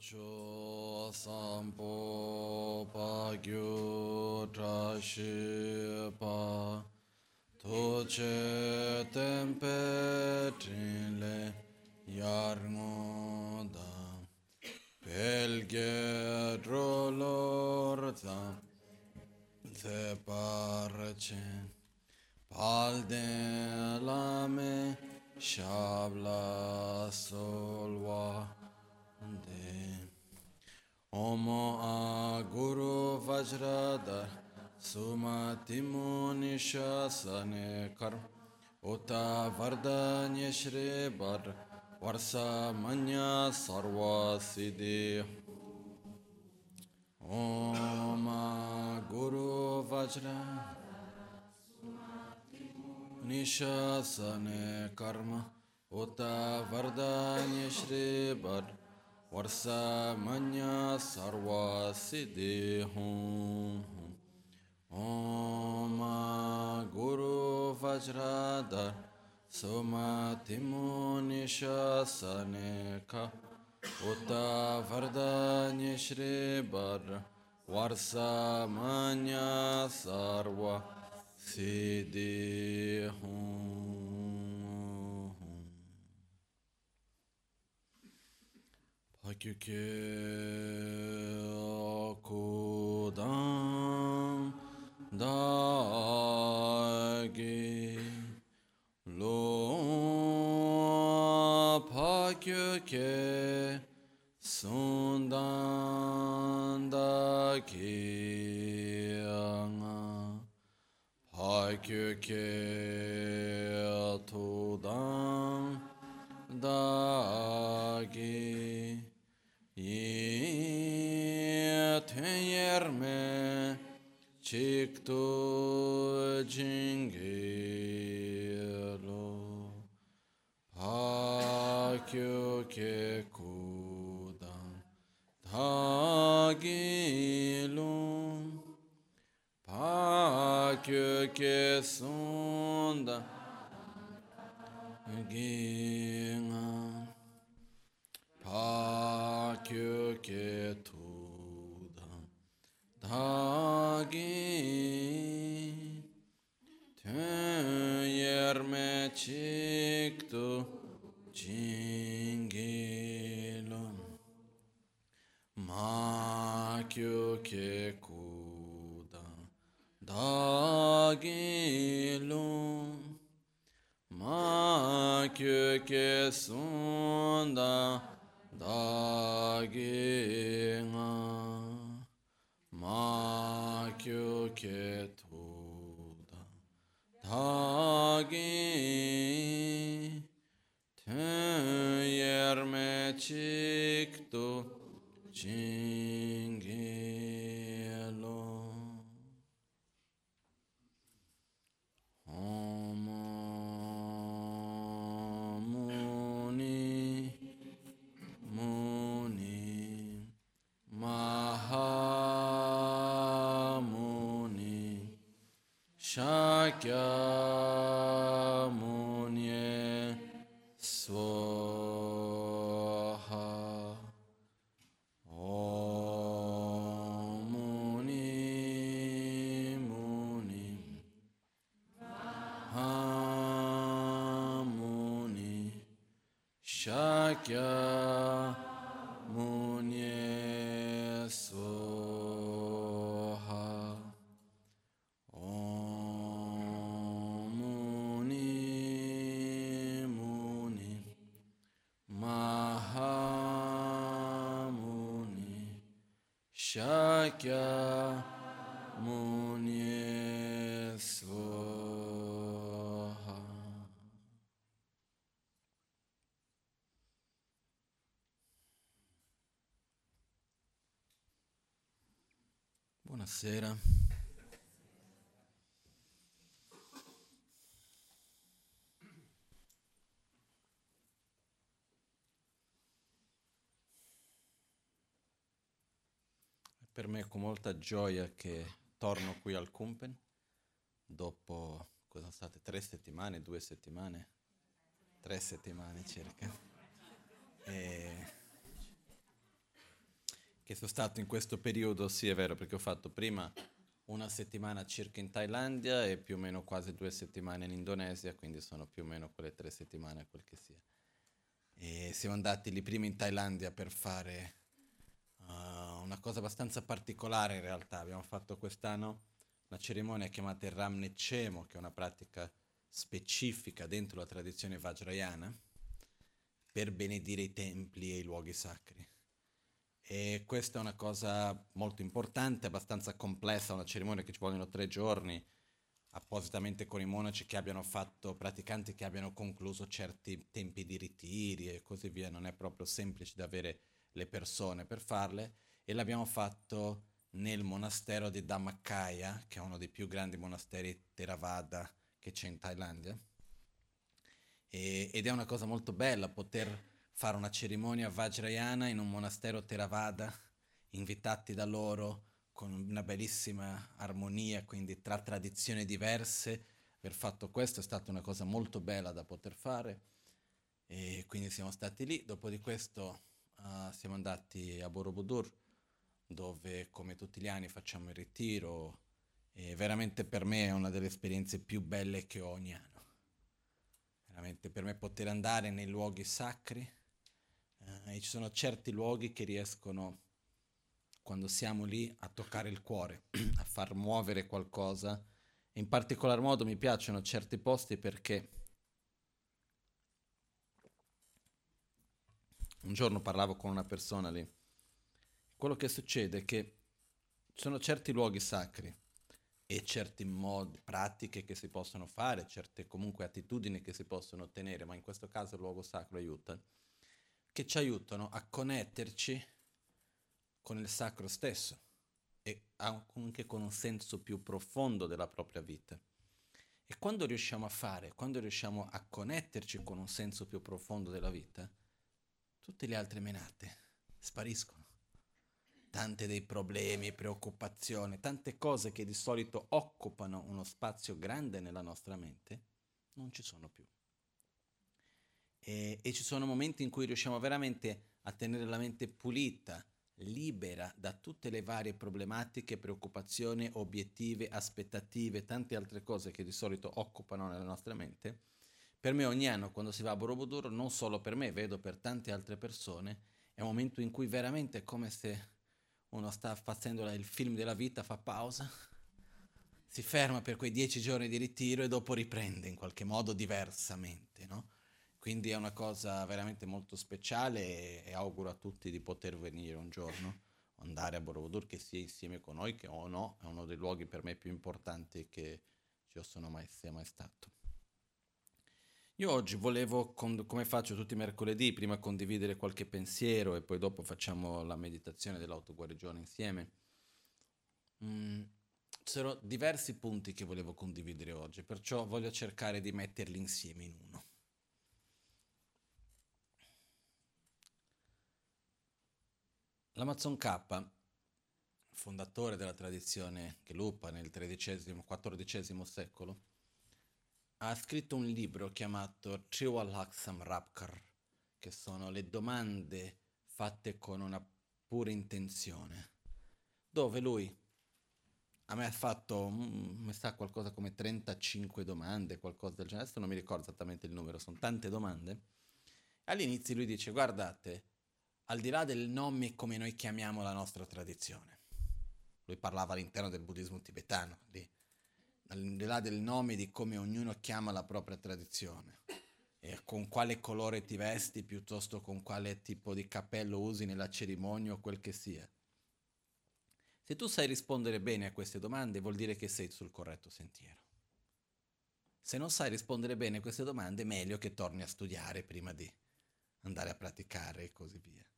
cho sampo pa gyu tra shi pa to che tempe trin yar ngo da pelge drolor za se parche pal de lame shabla solwa de Omo a Guru Vajradar Sumatimu Nishasane Kar Uta Vardanya Shri Bar Varsa Manya Sarva Siddhi. Om Guru Vajradar Nishasane Karma Uta Vardanya Shri वर्षा मन्य सर्वसिद्धि हूँ ओम गुरु वज्रधर सुमतिमो निशने ख उत वरदान्य श्री वर वर्षा मन्य सर्व सिद्धि हूँ Pakyuke Akudam Dagi Lo Pakyuke Sundan Dagi Pakyuke Tudam Dagi Yeterme çıktı cingelo Pakyo ke kudan Tagilum Pakyo ke sunda Gingan Pakyo ke hagi tüyerme çıktı çingilon makyo ke kuda dagilon makyo ke sun Yeah. È me con molta gioia che torno qui al Kumpen dopo, cosa state, tre settimane, due settimane? Tre settimane circa. E che sono stato in questo periodo, sì è vero, perché ho fatto prima una settimana circa in Thailandia e più o meno quasi due settimane in Indonesia, quindi sono più o meno quelle tre settimane, quel che sia. E siamo andati lì prima in Thailandia per fare una cosa abbastanza particolare in realtà. Abbiamo fatto quest'anno una cerimonia chiamata il Ramnechemo, che è una pratica specifica dentro la tradizione vajrayana per benedire i templi e i luoghi sacri. E questa è una cosa molto importante, abbastanza complessa, una cerimonia che ci vogliono tre giorni, appositamente con i monaci che abbiano fatto, praticanti che abbiano concluso certi tempi di ritiri e così via, non è proprio semplice da avere le persone per farle e l'abbiamo fatto nel monastero di Dhammakaya, che è uno dei più grandi monasteri Theravada che c'è in Thailandia. E, ed è una cosa molto bella poter fare una cerimonia vajrayana in un monastero Theravada, invitati da loro con una bellissima armonia, quindi tra tradizioni diverse. Aver fatto questo è stata una cosa molto bella da poter fare e quindi siamo stati lì. Dopo di questo uh, siamo andati a Borobudur, dove come tutti gli anni facciamo il ritiro e veramente per me è una delle esperienze più belle che ho ogni anno. Veramente per me poter andare nei luoghi sacri eh, e ci sono certi luoghi che riescono, quando siamo lì, a toccare il cuore, a far muovere qualcosa. In particolar modo mi piacciono certi posti perché un giorno parlavo con una persona lì. Quello che succede è che ci sono certi luoghi sacri e certi modi, pratiche che si possono fare, certe comunque attitudini che si possono ottenere, ma in questo caso il luogo sacro aiuta che ci aiutano a connetterci con il sacro stesso e anche con un senso più profondo della propria vita. E quando riusciamo a fare, quando riusciamo a connetterci con un senso più profondo della vita, tutte le altre menate spariscono. Tante dei problemi, preoccupazioni, tante cose che di solito occupano uno spazio grande nella nostra mente, non ci sono più e, e ci sono momenti in cui riusciamo veramente a tenere la mente pulita, libera da tutte le varie problematiche, preoccupazioni, obiettive, aspettative, tante altre cose che di solito occupano nella nostra mente. Per me ogni anno quando si va a Borobudur, non solo per me, vedo per tante altre persone, è un momento in cui veramente è come se uno sta facendo il film della vita, fa pausa, si ferma per quei dieci giorni di ritiro e dopo riprende in qualche modo diversamente, no? Quindi è una cosa veramente molto speciale e, auguro a tutti di poter venire un giorno, andare a Borobudur, che sia insieme con noi, che o no, è uno dei luoghi per me più importanti che io sono mai, sia mai stato. Io oggi volevo, come faccio tutti i mercoledì, prima condividere qualche pensiero e poi dopo facciamo la meditazione dell'autoguarigione insieme. Mm, c'erano diversi punti che volevo condividere oggi, perciò voglio cercare di metterli insieme in uno. L'Amazon K, fondatore della tradizione Gelupa nel XIV-XIV secolo, ha scritto un libro chiamato Triwalhaksam Rapkar, che sono le domande fatte con una pura intenzione, dove lui a me ha fatto, mm, mi sa qualcosa come 35 domande, qualcosa del genere, adesso non mi ricordo esattamente il numero, sono tante domande. All'inizio lui dice, guardate, al di là del nome come noi chiamiamo la nostra tradizione. Lui parlava all'interno del buddismo tibetano, di, al di là del nome di come ognuno chiama la propria tradizione, e con quale colore ti vesti piuttosto con quale tipo di cappello usi nella cerimonia o quel che sia. Se tu sai rispondere bene a queste domande vuol dire che sei sul corretto sentiero. Se non sai rispondere bene a queste domande, meglio che torni a studiare prima di andare a praticare e così via.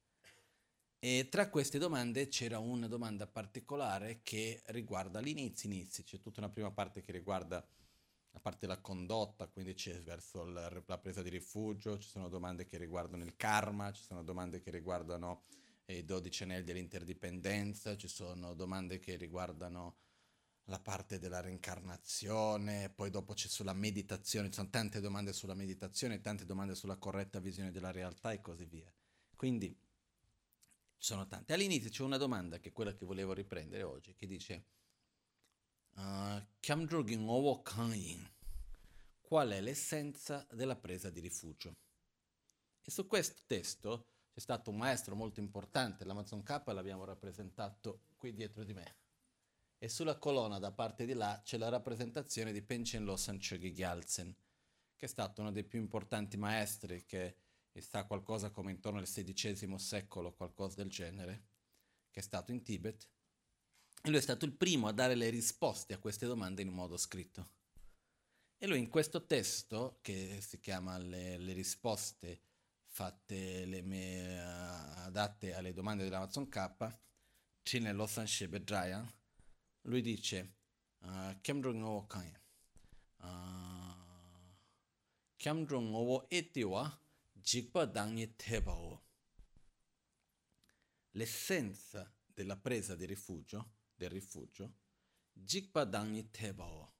E tra queste domande c'era una domanda particolare che riguarda l'inizio, inizi, c'è tutta una prima parte che riguarda la parte della condotta, quindi c'è verso la, presa di rifugio, ci sono domande che riguardano il karma, ci sono domande che riguardano i 12 anelli dell'interdipendenza, ci sono domande che riguardano la parte della reincarnazione, poi dopo c'è sulla meditazione, ci sono tante domande sulla meditazione, tante domande sulla corretta visione della realtà e così via. Quindi sono tante. All'inizio c'è una domanda che è quella che volevo riprendere oggi, che dice uh, qual è l'essenza della presa di rifugio? E su questo testo c'è stato un maestro molto importante, l'Amazon K l'abbiamo rappresentato qui dietro di me. E sulla colonna da parte di là c'è la rappresentazione di Penchen Lossan Chogi Gyaltsen, che è stato uno dei più importanti maestri che sta qualcosa come intorno al XVI secolo, qualcosa del genere, che è stato in Tibet. E lui è stato il primo a dare le risposte a queste domande in un modo scritto. E lui in questo testo, che si chiama Le, le risposte fatte le me, uh, adatte alle domande dell'Amazon K, Chine Losan Shebedrayan, lui dice Kemdrung Owo Kanye. Kemdrung Owo Etiwa Jigpa Dangye Tebao. L'essenza della presa di rifugio, del rifugio, Jigpa Dangye Tebao,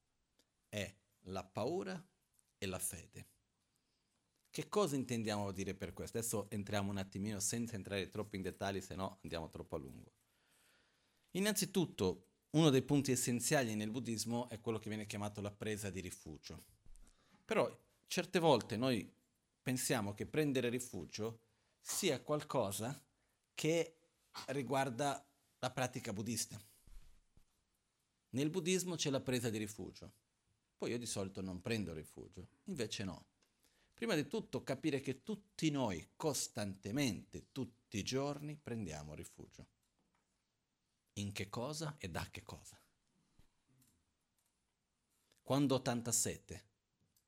è la paura e la fede. Che cosa intendiamo dire per questo? Adesso entriamo un attimino senza entrare troppo in dettagli, se no andiamo troppo a lungo. Innanzitutto, uno dei punti essenziali nel buddismo è quello che viene chiamato la presa di rifugio. Però certe volte noi pensiamo che prendere rifugio sia qualcosa che riguarda la pratica buddista. Nel buddismo c'è la presa di rifugio. Poi io di solito non prendo rifugio, invece no. Prima di tutto capire che tutti noi costantemente, tutti i giorni, prendiamo rifugio. In che cosa e da che cosa? Quando ho tanta sete,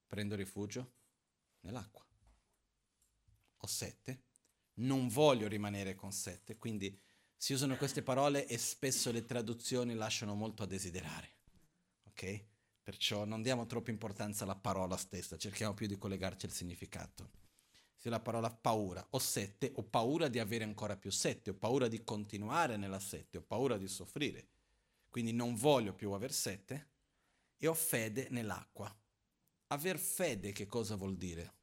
prendo rifugio nell'acqua ho sette, non voglio rimanere con sette, quindi si usano queste parole e spesso le traduzioni lasciano molto a desiderare. Ok? Perciò non diamo troppa importanza alla parola stessa, cerchiamo più di collegarci al significato. Se la parola paura, ho sette, ho paura di avere ancora più sette, ho paura di continuare nella sette, ho paura di soffrire. Quindi non voglio più aver sette e ho fede nell'acqua. Aver fede che cosa vuol dire?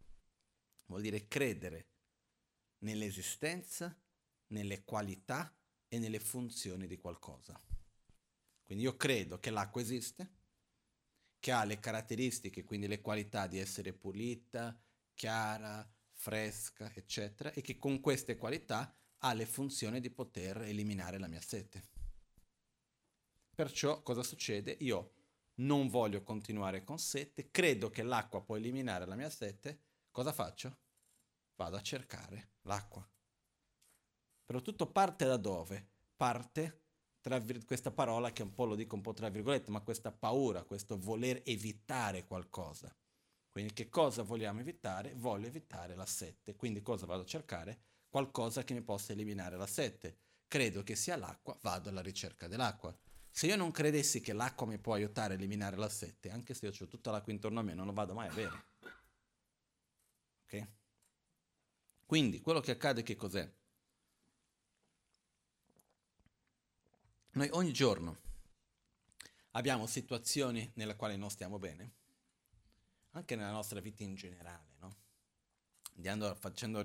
Vuol dire credere nell'esistenza, nelle qualità e nelle funzioni di qualcosa. Quindi io credo che l'acqua esiste, che ha le caratteristiche, quindi le qualità di essere pulita, chiara, fresca, eccetera, e che con queste qualità ha le funzioni di poter eliminare la mia sete. Perciò cosa succede? Io non voglio continuare con sete, credo che l'acqua può eliminare la mia sete, cosa faccio? Vado a cercare l'acqua. Però tutto parte da dove? Parte tra vir- questa parola che un po' lo dico un po' tra virgolette, ma questa paura, questo voler evitare qualcosa. Quindi che cosa vogliamo evitare? Voglio evitare la sette. Quindi cosa vado a cercare? Qualcosa che mi possa eliminare la sette. Credo che sia l'acqua, vado alla ricerca dell'acqua. Se io non credessi che l'acqua mi può aiutare a eliminare la sette, anche se io ho tutta l'acqua intorno a me, non lo vado mai a bere. Ok? Quindi quello che accade che cos'è? Noi ogni giorno abbiamo situazioni nelle quali non stiamo bene, anche nella nostra vita in generale, no? Andando, facendo,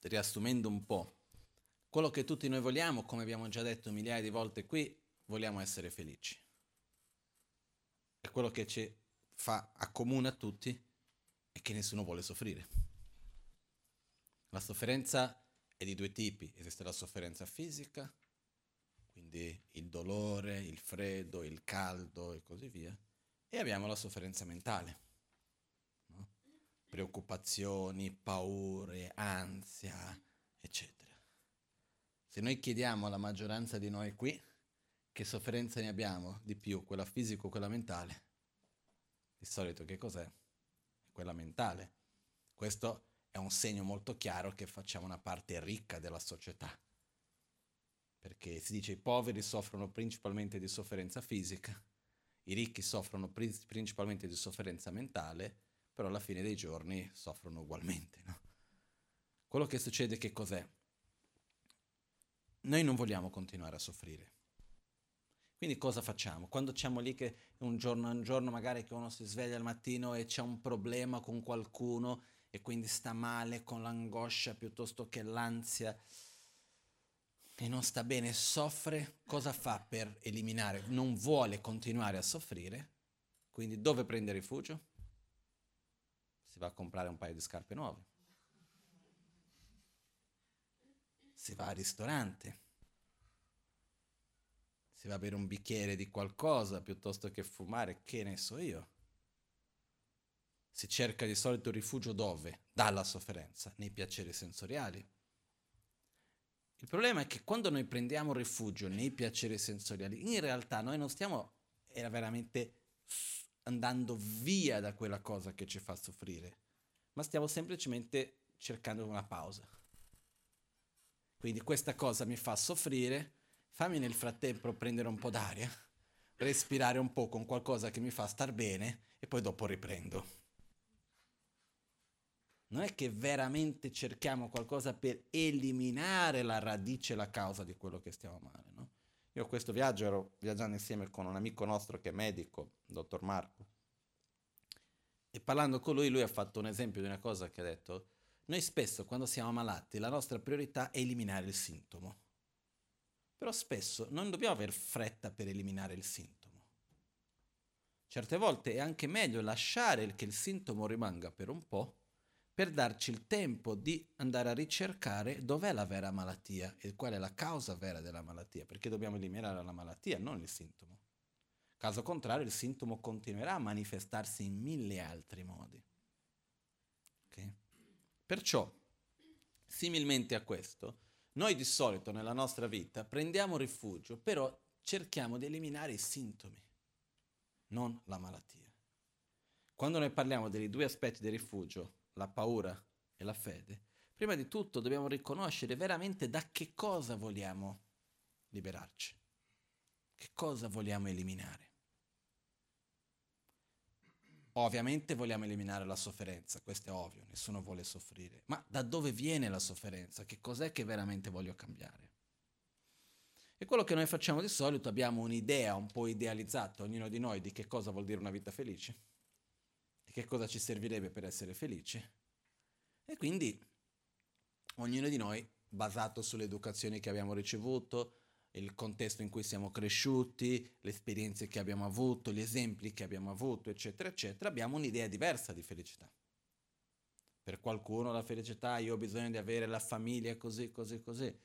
riassumendo un po', quello che tutti noi vogliamo, come abbiamo già detto migliaia di volte qui, vogliamo essere felici. E quello che ci fa accomuna a tutti è che nessuno vuole soffrire. La sofferenza è di due tipi, esiste la sofferenza fisica, quindi il dolore, il freddo, il caldo e così via, e abbiamo la sofferenza mentale, no? preoccupazioni, paure, ansia, eccetera. Se noi chiediamo alla maggioranza di noi qui che sofferenza ne abbiamo di più, quella fisica o quella mentale, di solito che cos'è? Quella mentale. Questo è un segno molto chiaro che facciamo una parte ricca della società. Perché si dice i poveri soffrono principalmente di sofferenza fisica, i ricchi soffrono principalmente di sofferenza mentale, però alla fine dei giorni soffrono ugualmente. No? Quello che succede che cos'è? Noi non vogliamo continuare a soffrire. Quindi cosa facciamo? Quando siamo lì che un giorno, un giorno magari che uno si sveglia al mattino e c'è un problema con qualcuno e quindi sta male con l'angoscia piuttosto che l'ansia. e non sta bene, soffre, cosa fa per eliminare? Non vuole continuare a soffrire, quindi dove prende rifugio? Si va a comprare un paio di scarpe nuove. Si va al ristorante. Si va a bere un bicchiere di qualcosa piuttosto che fumare, che ne so io. Si cerca di solito rifugio dove? Dalla sofferenza, nei piaceri sensoriali. Il problema è che quando noi prendiamo rifugio nei piaceri sensoriali, in realtà noi non stiamo era veramente andando via da quella cosa che ci fa soffrire, ma stiamo semplicemente cercando una pausa. Quindi questa cosa mi fa soffrire, fammi nel frattempo prendere un po' d'aria, respirare un po' con qualcosa che mi fa star bene e poi dopo riprendo non è che veramente cerchiamo qualcosa per eliminare la radice, la causa di quello che stiamo male. No? Io questo viaggio ero viaggiando insieme con un amico nostro che è medico, il dottor Marco, e parlando con lui, lui ha fatto un esempio di una cosa che ha detto, noi spesso quando siamo malati la nostra priorità è eliminare il sintomo, però spesso non dobbiamo aver fretta per eliminare il sintomo. Certe volte è anche meglio lasciare che il sintomo rimanga per un po' per darci il tempo di andare a ricercare dov'è la vera malattia e qual è la causa vera della malattia, perché dobbiamo eliminare la malattia, non il sintomo. Caso contrario, il sintomo continuerà a manifestarsi in mille altri modi. Okay? Perciò, similmente a questo, noi di solito nella nostra vita prendiamo rifugio, però cerchiamo di eliminare i sintomi, non la malattia. Quando noi parliamo dei due aspetti del rifugio, la paura e la fede, prima di tutto dobbiamo riconoscere veramente da che cosa vogliamo liberarci, che cosa vogliamo eliminare. Ovviamente vogliamo eliminare la sofferenza, questo è ovvio, nessuno vuole soffrire, ma da dove viene la sofferenza? Che cos'è che veramente voglio cambiare? E quello che noi facciamo di solito abbiamo un'idea un po' idealizzata, ognuno di noi, di che cosa vuol dire una vita felice che cosa ci servirebbe per essere felici. E quindi ognuno di noi, basato sulle educazioni che abbiamo ricevuto, il contesto in cui siamo cresciuti, le esperienze che abbiamo avuto, gli esempi che abbiamo avuto, eccetera, eccetera, abbiamo un'idea diversa di felicità. Per qualcuno la felicità, io ho bisogno di avere la famiglia così, così, così.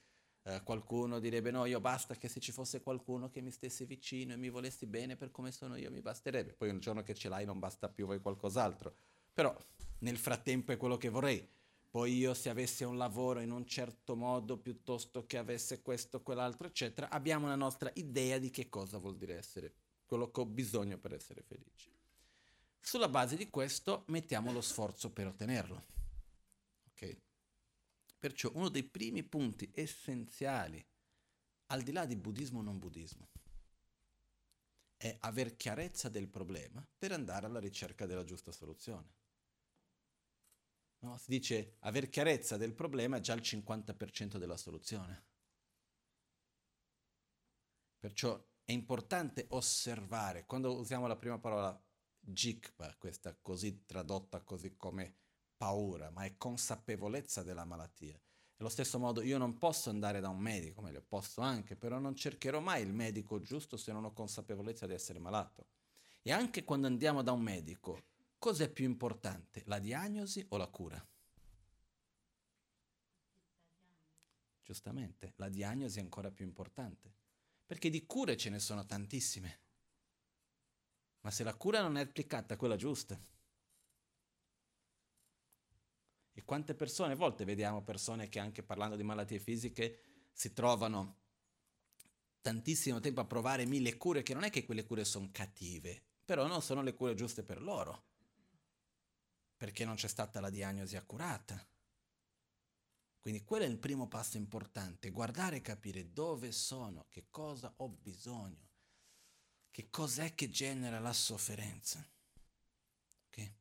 Eh, qualcuno direbbe no, io basta che se ci fosse qualcuno che mi stesse vicino e mi volessi bene per come sono io mi basterebbe. Poi un giorno che ce l'hai non basta più, vuoi qualcos'altro. Però nel frattempo è quello che vorrei. Poi io se avessi un lavoro in un certo modo piuttosto che avesse questo, quell'altro, eccetera, abbiamo una nostra idea di che cosa vuol dire essere, quello che ho bisogno per essere felice. Sulla base di questo mettiamo lo sforzo per ottenerlo. Perciò uno dei primi punti essenziali, al di là di buddismo o non buddismo, è aver chiarezza del problema per andare alla ricerca della giusta soluzione. No? Si dice aver chiarezza del problema è già il 50% della soluzione. Perciò è importante osservare, quando usiamo la prima parola jikpa, questa così tradotta così come paura, ma è consapevolezza della malattia. Allo stesso modo io non posso andare da un medico, meglio posso anche, però non cercherò mai il medico giusto se non ho consapevolezza di essere malato. E anche quando andiamo da un medico, cos'è più importante, la diagnosi o la cura? Giustamente, la diagnosi è ancora più importante, perché di cure ce ne sono tantissime. Ma se la cura non è applicata, quella giusta, e quante persone, a volte vediamo persone che anche parlando di malattie fisiche si trovano tantissimo tempo a provare mille cure, che non è che quelle cure sono cattive, però non sono le cure giuste per loro, perché non c'è stata la diagnosi accurata. Quindi quello è il primo passo importante, guardare e capire dove sono, che cosa ho bisogno, che cos'è che genera la sofferenza. Okay?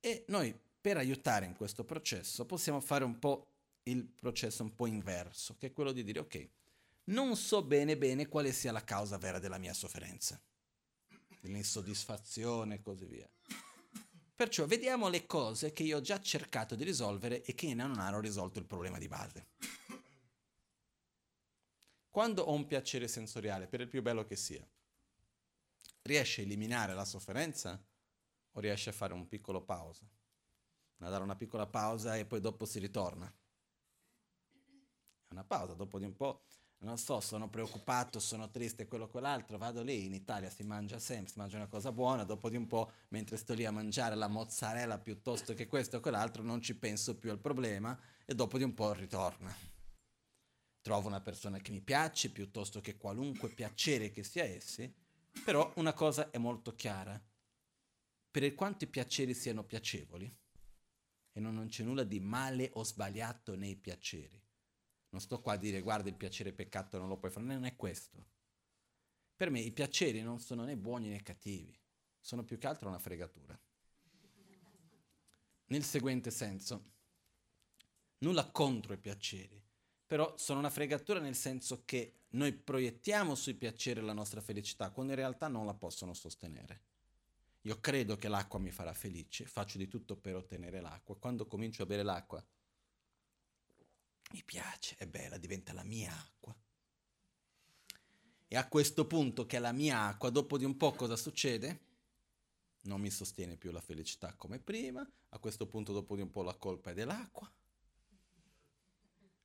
E noi per aiutare in questo processo possiamo fare un po' il processo un po' inverso, che è quello di dire ok, non so bene bene quale sia la causa vera della mia sofferenza, dell'insoddisfazione e così via. Perciò vediamo le cose che io ho già cercato di risolvere e che non hanno risolto il problema di base. quando ho un piacere sensoriale, per il più bello che sia, riesce a eliminare la sofferenza o riesce a fare un piccolo pausa? A dare una piccola pausa e poi dopo si ritorna. È una pausa, dopo di un po', non so, sono preoccupato, sono triste, quello o quell'altro, vado lì, in Italia si mangia sempre, si mangia una cosa buona, dopo di un po', mentre sto lì a mangiare la mozzarella piuttosto che questo o quell'altro, non ci penso più al problema e dopo di un po' ritorna trovo una persona che mi piace piuttosto che qualunque piacere che sia essi, però una cosa è molto chiara. Per quanto i piaceri siano piacevoli, e non, non c'è nulla di male o sbagliato nei piaceri, non sto qua a dire guarda il piacere peccato, non lo puoi fare, non è questo. Per me i piaceri non sono né buoni né cattivi, sono più che altro una fregatura. Nel seguente senso, nulla contro i piaceri, però sono una fregatura nel senso che noi proiettiamo sui piaceri la nostra felicità, quando in realtà non la possono sostenere. Io credo che l'acqua mi farà felice, faccio di tutto per ottenere l'acqua. Quando comincio a bere l'acqua, mi piace, è bella, diventa la mia acqua. E a questo punto che è la mia acqua, dopo di un po' cosa succede? Non mi sostiene più la felicità come prima, a questo punto dopo di un po' la colpa è dell'acqua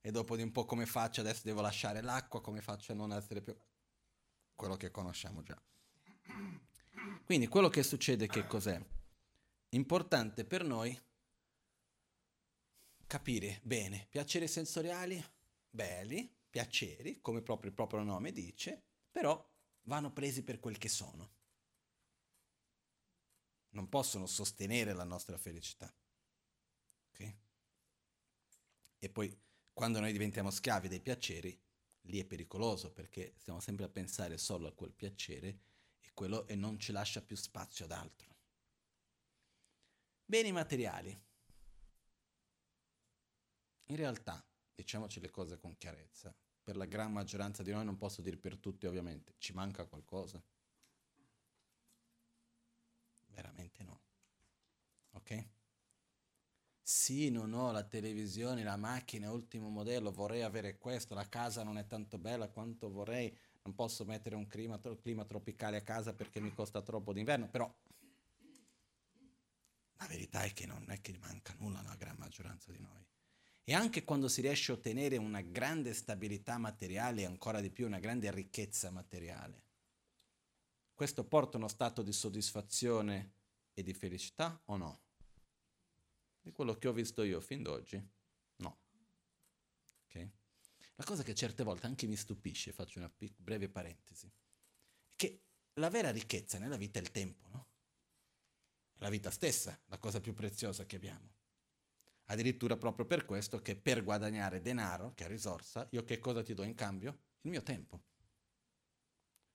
e dopo di un po' come faccio adesso devo lasciare l'acqua, come faccio a non essere più... quello che conosciamo già. Quindi quello che succede che cos'è? Importante per noi capire bene, piaceri sensoriali, belli, piaceri, come proprio il proprio nome dice, però vanno presi per quel che sono. Non possono sostenere la nostra felicità. Ok? E poi quando noi diventiamo schiavi dei piaceri, lì è pericoloso perché stiamo sempre a pensare solo a quel piacere quello, e non ci lascia più spazio ad altro. Beni materiali. In realtà, diciamoci le cose con chiarezza, per la gran maggioranza di noi, non posso dire per tutti ovviamente, ci manca qualcosa? Veramente no. Ok? sì, non ho la televisione, la macchina, ultimo modello, vorrei avere questo, la casa non è tanto bella quanto vorrei, non posso mettere un clima, clima tropicale a casa perché mi costa troppo d'inverno, però la verità è che non è che manca nulla alla gran maggioranza di noi. E anche quando si riesce a ottenere una grande stabilità materiale e ancora di più una grande ricchezza materiale, questo porta uno stato di soddisfazione e di felicità o no? Di quello che ho visto io fin d'oggi, no. Okay? La cosa che certe volte anche mi stupisce, faccio una pic- breve parentesi, è che la vera ricchezza nella vita è il tempo, no? La vita stessa, la cosa più preziosa che abbiamo. Addirittura proprio per questo che per guadagnare denaro, che è risorsa, io che cosa ti do in cambio? Il mio tempo.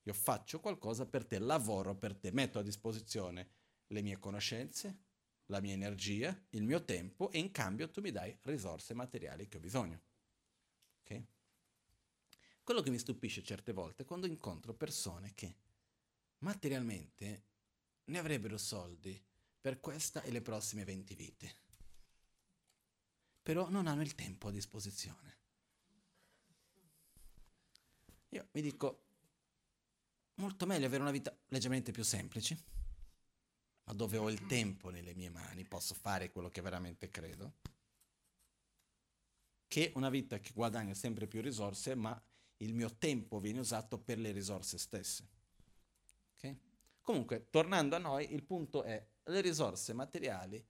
Io faccio qualcosa per te, lavoro per te, metto a disposizione le mie conoscenze, la mia energia, il mio tempo e in cambio tu mi dai risorse materiali che ho bisogno. Ok? Quello che mi stupisce certe volte è quando incontro persone che materialmente ne avrebbero soldi per questa e le prossime 20 vite, però non hanno il tempo a disposizione. Io mi dico, molto meglio avere una vita leggermente più semplice ma dove ho il tempo nelle mie mani, posso fare quello che veramente credo, che una vita che guadagna sempre più risorse, ma il mio tempo viene usato per le risorse stesse. Okay? Comunque, tornando a noi, il punto è le risorse materiali,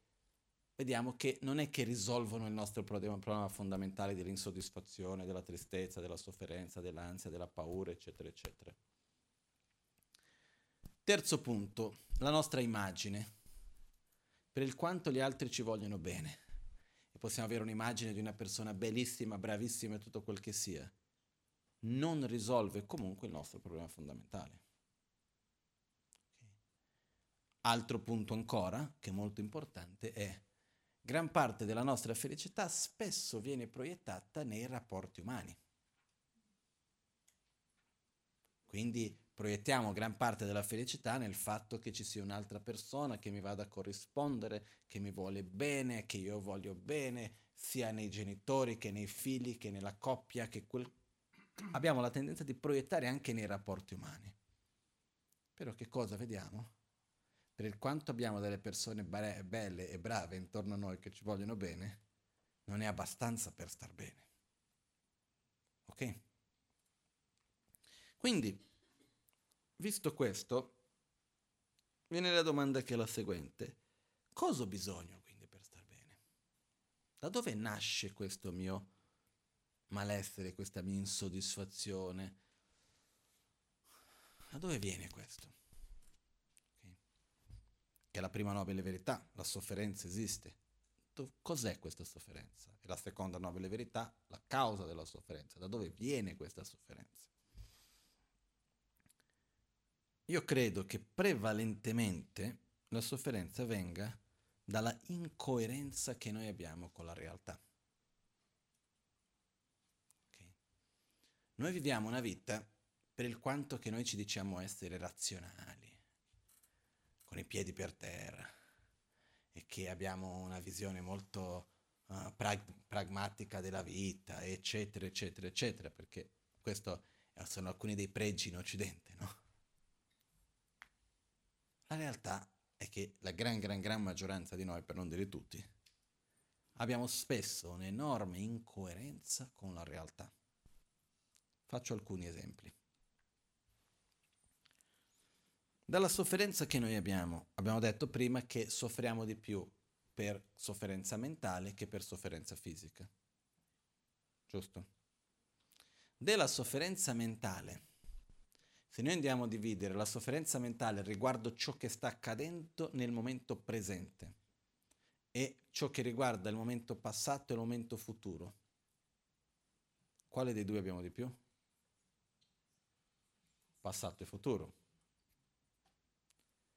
vediamo che non è che risolvono il nostro problema, problema fondamentale dell'insoddisfazione, della tristezza, della sofferenza, dell'ansia, della paura, eccetera, eccetera. Terzo punto, la nostra immagine, per il quanto gli altri ci vogliono bene. E possiamo avere un'immagine di una persona bellissima, bravissima e tutto quel che sia. Non risolve comunque il nostro problema fondamentale. Altro punto ancora, che è molto importante, è gran parte della nostra felicità spesso viene proiettata nei rapporti umani. Quindi proiettiamo gran parte della felicità nel fatto che ci sia un'altra persona che mi vada a corrispondere, che mi vuole bene, che io voglio bene, sia nei genitori che nei figli, che nella coppia, che quel... abbiamo la tendenza di proiettare anche nei rapporti umani. Però che cosa vediamo? Per quanto abbiamo delle persone belle e brave intorno a noi che ci vogliono bene, non è abbastanza per star bene. Ok? Quindi, visto questo, viene la domanda che è la seguente. Cosa ho bisogno quindi per star bene? Da dove nasce questo mio malessere, questa mia insoddisfazione? Da dove viene questo? Okay. Che è la prima nobile verità, la sofferenza esiste. Cos'è questa sofferenza? E la seconda nobile verità, la causa della sofferenza. Da dove viene questa sofferenza? Io credo che prevalentemente la sofferenza venga dalla incoerenza che noi abbiamo con la realtà. Noi viviamo una vita per il quanto che noi ci diciamo essere razionali, con i piedi per terra, e che abbiamo una visione molto uh, prag- pragmatica della vita, eccetera, eccetera, eccetera, perché questi sono alcuni dei pregi in Occidente, no? La realtà è che la gran, gran, gran maggioranza di noi, per non dire tutti, abbiamo spesso un'enorme incoerenza con la realtà. Faccio alcuni esempi. Dalla sofferenza che noi abbiamo, abbiamo detto prima che soffriamo di più per sofferenza mentale che per sofferenza fisica. Giusto? Della sofferenza mentale se noi andiamo a dividere la sofferenza mentale riguardo ciò che sta accadendo nel momento presente e ciò che riguarda il momento passato e il momento futuro, quale dei due abbiamo di più? Passato e futuro.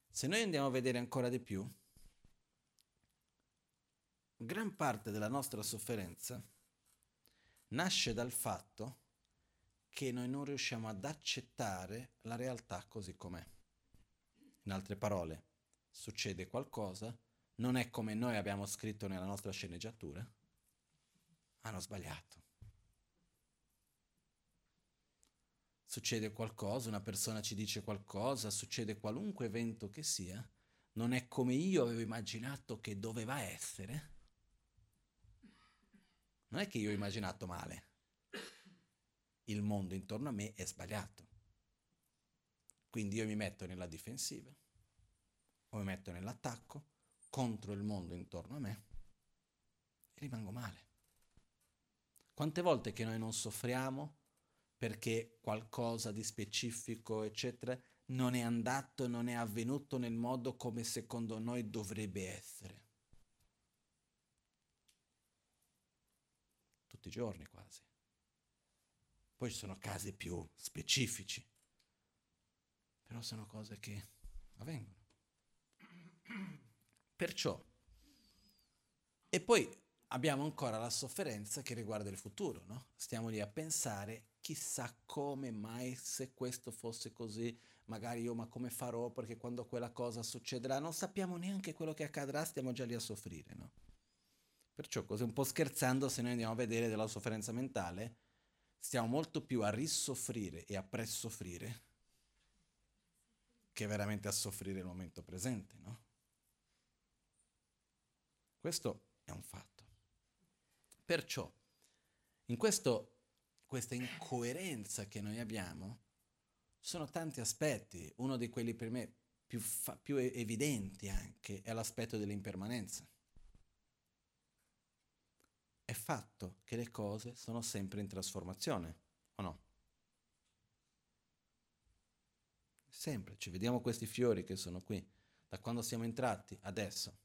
Se noi andiamo a vedere ancora di più, gran parte della nostra sofferenza nasce dal fatto che noi non riusciamo ad accettare la realtà così com'è. In altre parole, succede qualcosa, non è come noi abbiamo scritto nella nostra sceneggiatura, hanno sbagliato. Succede qualcosa, una persona ci dice qualcosa, succede qualunque evento che sia, non è come io avevo immaginato che doveva essere. Non è che io ho immaginato male il mondo intorno a me è sbagliato. Quindi io mi metto nella difensiva o mi metto nell'attacco contro il mondo intorno a me e rimango male. Quante volte che noi non soffriamo perché qualcosa di specifico, eccetera, non è andato, non è avvenuto nel modo come secondo noi dovrebbe essere. Tutti i giorni quasi. Poi ci sono casi più specifici, però sono cose che avvengono. Perciò, e poi abbiamo ancora la sofferenza che riguarda il futuro, no? Stiamo lì a pensare, chissà come mai se questo fosse così, magari io ma come farò perché quando quella cosa succederà, non sappiamo neanche quello che accadrà, stiamo già lì a soffrire, no? Perciò, così un po' scherzando, se noi andiamo a vedere della sofferenza mentale, stiamo molto più a risoffrire e a presoffrire che veramente a soffrire il momento presente, no? Questo è un fatto. Perciò, in questo, questa incoerenza che noi abbiamo, sono tanti aspetti. Uno di quelli per me più, fa- più evidenti anche è l'aspetto dell'impermanenza è fatto che le cose sono sempre in trasformazione, o no? Sempre, ci vediamo questi fiori che sono qui, da quando siamo entrati adesso.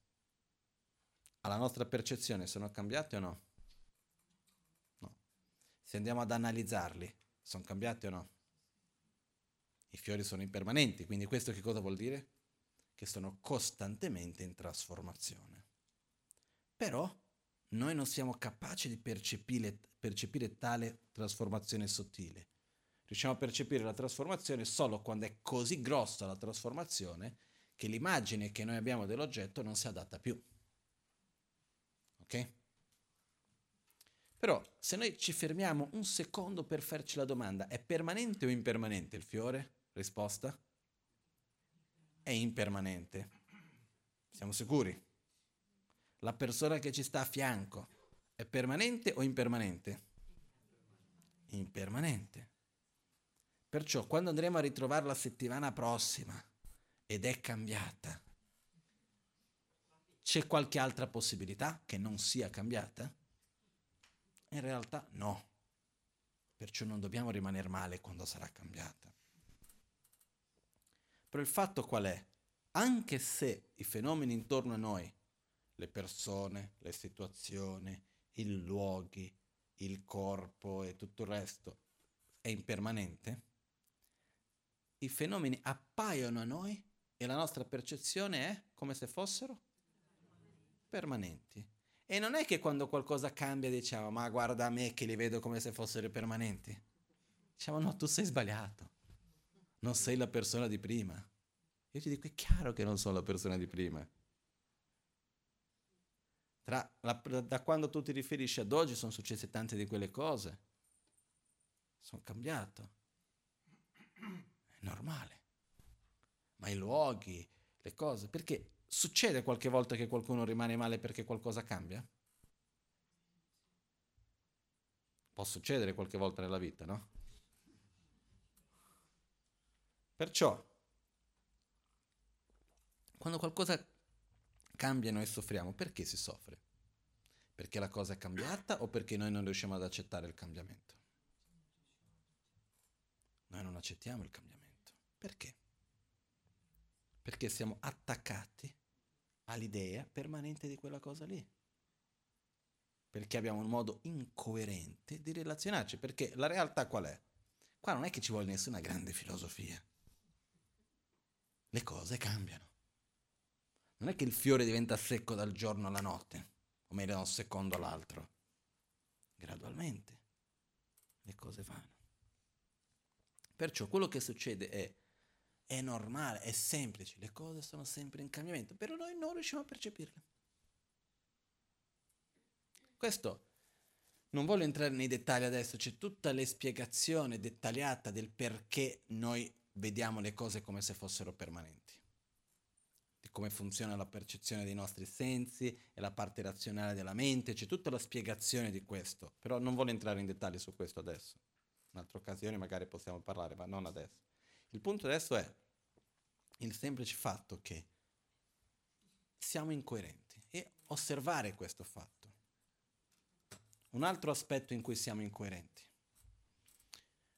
Alla nostra percezione sono cambiati o no? Se andiamo ad analizzarli, sono cambiati o no? I fiori sono impermanenti, quindi questo che cosa vuol dire? Che sono costantemente in trasformazione. Però noi non siamo capaci di percepire, percepire tale trasformazione sottile. Riusciamo a percepire la trasformazione solo quando è così grossa la trasformazione che l'immagine che noi abbiamo dell'oggetto non si adatta più. Ok? Però se noi ci fermiamo un secondo per farci la domanda, è permanente o impermanente il fiore? Risposta? È impermanente. Siamo sicuri? La persona che ci sta a fianco è permanente o impermanente? Impermanente. Perciò quando andremo a ritrovare la settimana prossima ed è cambiata, c'è qualche altra possibilità che non sia cambiata? In realtà no. Perciò non dobbiamo rimanere male quando sarà cambiata. Però il fatto qual è? Anche se i fenomeni intorno a noi, le persone, le situazioni, i luoghi, il corpo e tutto il resto, è impermanente, i fenomeni appaiono a noi e la nostra percezione è come se fossero permanenti. E non è che quando qualcosa cambia diciamo, ma guarda a me che li vedo come se fossero permanenti. Diciamo, no, tu sei sbagliato. Non sei la persona di prima. Io ti dico, è chiaro che non sono la persona di prima. Tra, la, da quando tu ti riferisci ad oggi sono successe tante di quelle cose. Sono cambiato. È normale. Ma i luoghi, le cose, perché Succede qualche volta che qualcuno rimane male perché qualcosa cambia? Può succedere qualche volta nella vita, no? Perciò, quando qualcosa cambia noi soffriamo, perché si soffre? Perché la cosa è cambiata o perché noi non riusciamo ad accettare il cambiamento? Noi non accettiamo il cambiamento. Perché? Perché siamo attaccati all'idea permanente di quella cosa lì. Perché abbiamo un modo incoerente di relazionarci. Perché la realtà qual è? Qua non è che ci vuole nessuna grande filosofia. Le cose cambiano. Non è che il fiore diventa secco dal giorno alla notte, o meglio da un secondo all'altro. Gradualmente le cose vanno. Perciò quello che succede è è normale, è semplice, le cose sono sempre in cambiamento, però noi non riusciamo a percepirle. Questo non voglio entrare nei dettagli adesso, c'è tutta la spiegazione dettagliata del perché noi vediamo le cose come se fossero permanenti, di come funziona la percezione dei nostri sensi e la parte razionale della mente, c'è tutta la spiegazione di questo, però non voglio entrare in dettagli su questo adesso. In un'altra occasione magari possiamo parlare, ma non adesso. Il punto adesso è il semplice fatto che siamo incoerenti e osservare questo fatto. Un altro aspetto in cui siamo incoerenti.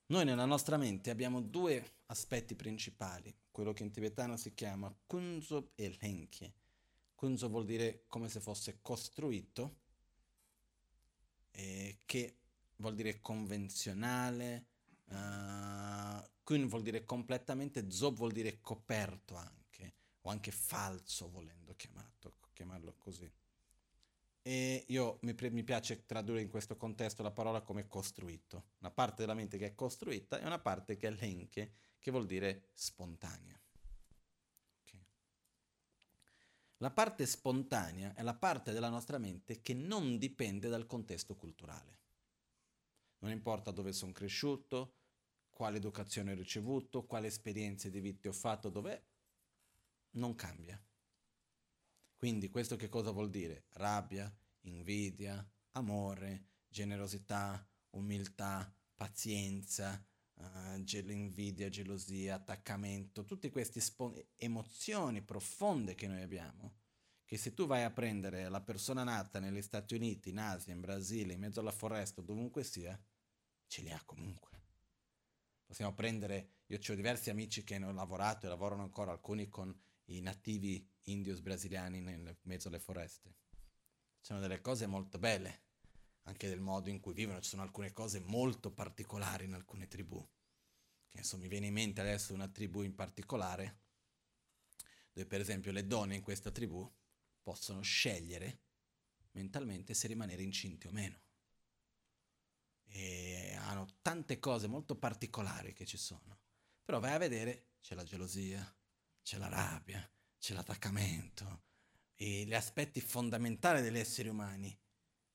Noi nella nostra mente abbiamo due aspetti principali, quello che in tibetano si chiama kunzo e lenke. Kunzo vuol dire come se fosse costruito, eh, che vuol dire convenzionale, uh, Kun vuol dire completamente, Zob vuol dire coperto anche, o anche falso volendo chiamato, chiamarlo così. E io mi, mi, piace tradurre in questo contesto la parola come costruito. Una parte della mente che è costruita e una parte che è lenche, che vuol dire spontanea. La parte spontanea è la parte della nostra mente che non dipende dal contesto culturale. Non importa dove sono cresciuto, quale educazione ho ricevuto, quale esperienze di vita ho fatto, dov'è, non cambia. Quindi questo che cosa vuol dire? Rabbia, invidia, amore, generosità, umiltà, pazienza, uh, invidia, gelosia, attaccamento, tutte queste spo- emozioni profonde che noi abbiamo, che se tu vai a prendere la persona nata negli Stati Uniti, in Asia, in Brasile, in mezzo alla foresta, dovunque sia, ce li ha comunque. Possiamo prendere, io ho diversi amici che hanno lavorato e lavorano ancora, alcuni con i nativi indios brasiliani nel mezzo alle foreste. Ci sono delle cose molto belle, anche del modo in cui vivono, ci sono alcune cose molto particolari in alcune tribù. Che insomma, mi viene in mente adesso una tribù in particolare, dove per esempio le donne in questa tribù possono scegliere mentalmente se rimanere incinti o meno e hanno tante cose molto particolari che ci sono. Però vai a vedere, c'è la gelosia, c'è la rabbia, c'è l'attaccamento, e gli aspetti fondamentali degli esseri umani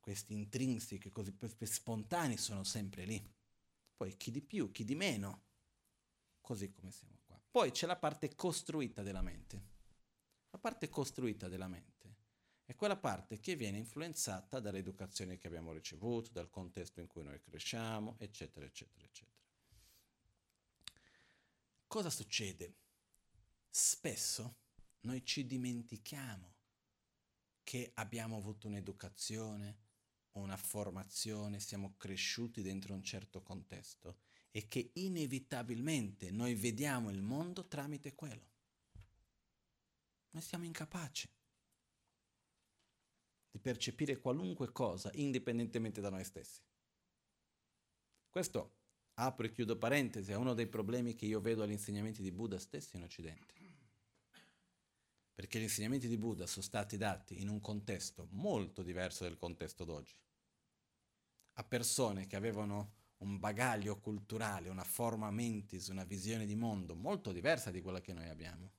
questi intrinseci, così spontanei sono sempre lì. Poi chi di più, chi di meno, così come siamo qua. Poi c'è la parte costruita della mente. La parte costruita della mente è quella parte che viene influenzata dall'educazione che abbiamo ricevuto, dal contesto in cui noi cresciamo, eccetera, eccetera, eccetera. Cosa succede? Spesso noi ci dimentichiamo che abbiamo avuto un'educazione, una formazione, siamo cresciuti dentro un certo contesto e che inevitabilmente noi vediamo il mondo tramite quello. Noi siamo incapaci di percepire qualunque cosa indipendentemente da noi stessi. Questo, apro e chiudo parentesi, è uno dei problemi che io vedo agli insegnamenti di Buddha stessi in Occidente. Perché gli insegnamenti di Buddha sono stati dati in un contesto molto diverso dal contesto d'oggi. A persone che avevano un bagaglio culturale, una forma mentis, una visione di mondo molto diversa di quella che noi abbiamo.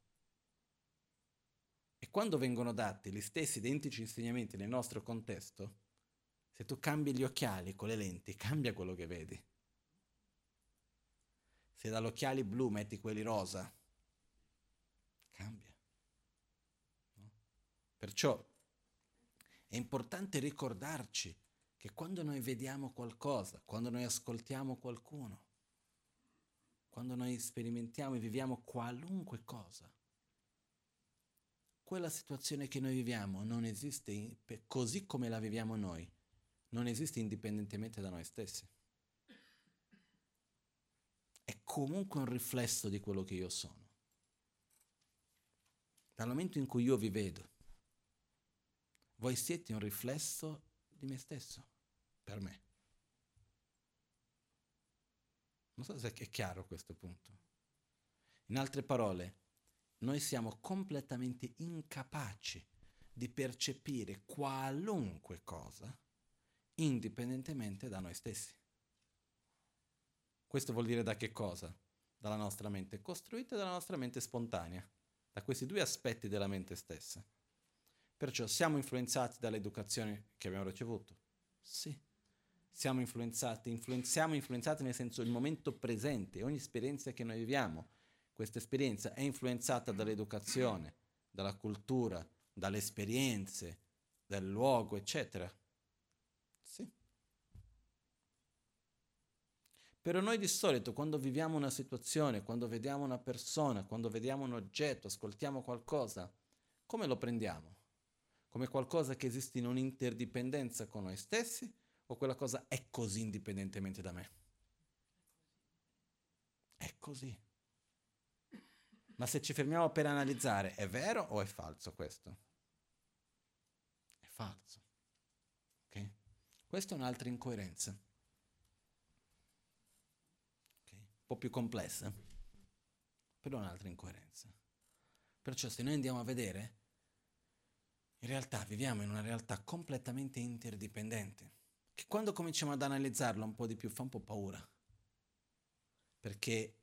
E quando vengono dati gli stessi identici insegnamenti nel nostro contesto, se tu cambi gli occhiali con le lenti, cambia quello che vedi. Se dagli occhiali blu metti quelli rosa, cambia. No? Perciò è importante ricordarci che quando noi vediamo qualcosa, quando noi ascoltiamo qualcuno, quando noi sperimentiamo e viviamo qualunque cosa, quella situazione che noi viviamo non esiste così come la viviamo noi, non esiste indipendentemente da noi stessi. È comunque un riflesso di quello che io sono. Dal momento in cui io vi vedo, voi siete un riflesso di me stesso, per me. Non so se è chiaro questo punto. In altre parole, noi siamo completamente incapaci di percepire qualunque cosa indipendentemente da noi stessi. Questo vuol dire da che cosa? Dalla nostra mente costruita e dalla nostra mente spontanea, da questi due aspetti della mente stessa. Perciò siamo influenzati dall'educazione che abbiamo ricevuto? Sì. Siamo influenzati, influenziamo influenzati nel senso il momento presente, ogni esperienza che noi viviamo questa esperienza è influenzata dall'educazione, dalla cultura, dalle esperienze, dal luogo, eccetera. Sì. Però noi di solito quando viviamo una situazione, quando vediamo una persona, quando vediamo un oggetto, ascoltiamo qualcosa, come lo prendiamo? Come qualcosa che esiste in un'interdipendenza con noi stessi o quella cosa è così indipendentemente da me? È così. Ma se ci fermiamo per analizzare, è vero o è falso questo? È falso. Okay? Questa è un'altra incoerenza. Okay? Un po' più complessa, però un'altra incoerenza. Perciò se noi andiamo a vedere, in realtà viviamo in una realtà completamente interdipendente, che quando cominciamo ad analizzarla un po' di più fa un po' paura. Perché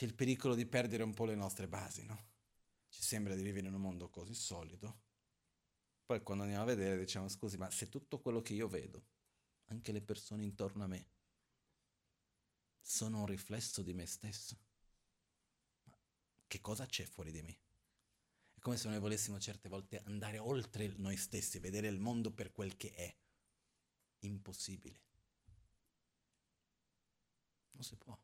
c'è il pericolo di perdere un po' le nostre basi, no? Ci sembra di vivere in un mondo così solido. Poi quando andiamo a vedere diciamo scusi, ma se tutto quello che io vedo, anche le persone intorno a me, sono un riflesso di me stesso, ma che cosa c'è fuori di me? È come se noi volessimo certe volte andare oltre noi stessi, vedere il mondo per quel che è. Impossibile. Non si può.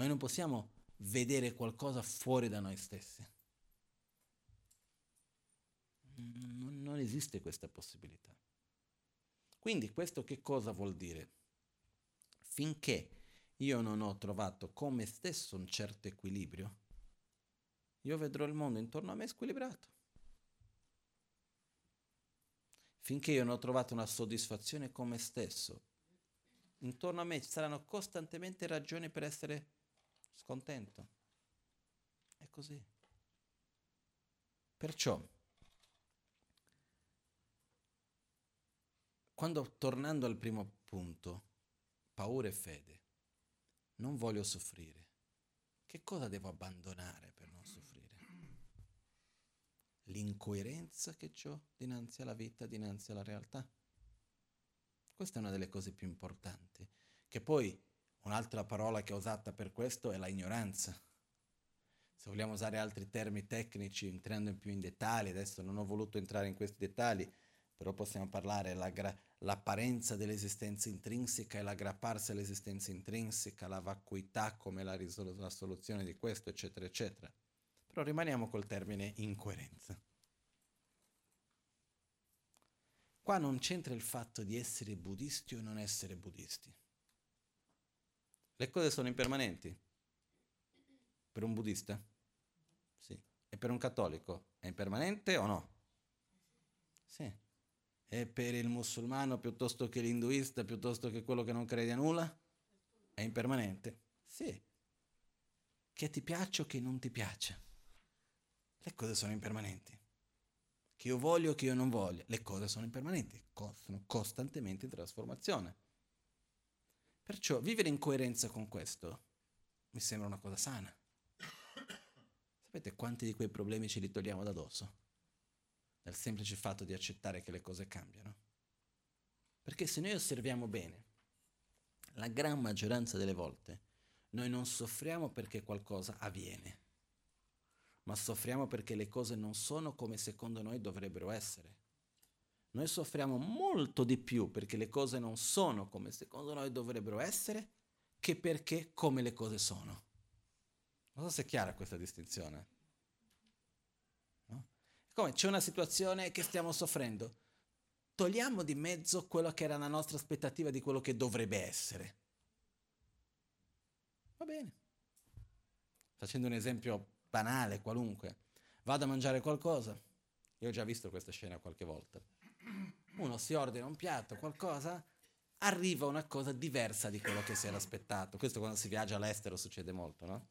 Noi non possiamo vedere qualcosa fuori da noi stessi. Non esiste questa possibilità. Quindi questo che cosa vuol dire? Finché io non ho trovato con me stesso un certo equilibrio, io vedrò il mondo intorno a me squilibrato. Finché io non ho trovato una soddisfazione con me stesso, intorno a me ci saranno costantemente ragioni per essere scontento. È così. Perciò, quando tornando al primo punto, paura e fede, non voglio soffrire, che cosa devo abbandonare per non soffrire? l'incoerenza che ho dinanzi alla vita, dinanzi alla realtà. Questa è una delle cose più importanti, che poi un'altra parola che ho usata per questo è la ignoranza. Se vogliamo usare altri termini tecnici, entrando più in dettagli, adesso non ho voluto entrare in questi dettagli, però possiamo parlare la gra- l'apparenza dell'esistenza intrinseca e l'aggrapparsi all'esistenza intrinseca, la vacuità come la, risol- la soluzione di questo, eccetera, eccetera. Però rimaniamo col termine incoerenza. Qua non c'entra il fatto di essere buddisti o non essere buddisti. Le cose sono impermanenti. Per un buddista? Sì. E per un cattolico? È impermanente o no? Sì. E per il musulmano piuttosto che l'induista, piuttosto che quello che non crede a nulla? È impermanente? Sì. Che ti piaccia o che non ti piaccia. Le cose sono impermanenti. Che io voglio o che io non voglio. Le cose sono impermanenti, sono costantemente in trasformazione. Perciò vivere in coerenza con questo mi sembra una cosa sana. Sapete quanti di quei problemi ce li togliamo da dosso? Dal semplice fatto di accettare che le cose cambiano. Perché se noi osserviamo bene, la gran maggioranza delle volte noi non soffriamo perché qualcosa avviene, ma soffriamo perché le cose non sono come secondo noi dovrebbero essere. Noi soffriamo molto di più perché le cose non sono come secondo noi dovrebbero essere che perché come le cose sono. Non so se è chiara questa distinzione. No? Come c'è una situazione che stiamo soffrendo. Togliamo di mezzo quello che era la nostra aspettativa di quello che dovrebbe essere. Va bene. Facendo un esempio banale, qualunque. Vado a mangiare qualcosa. Io ho già visto questa scena qualche volta. Uno si ordina un piatto, qualcosa, arriva una cosa diversa di quello che si era aspettato. Questo quando si viaggia all'estero succede molto, no?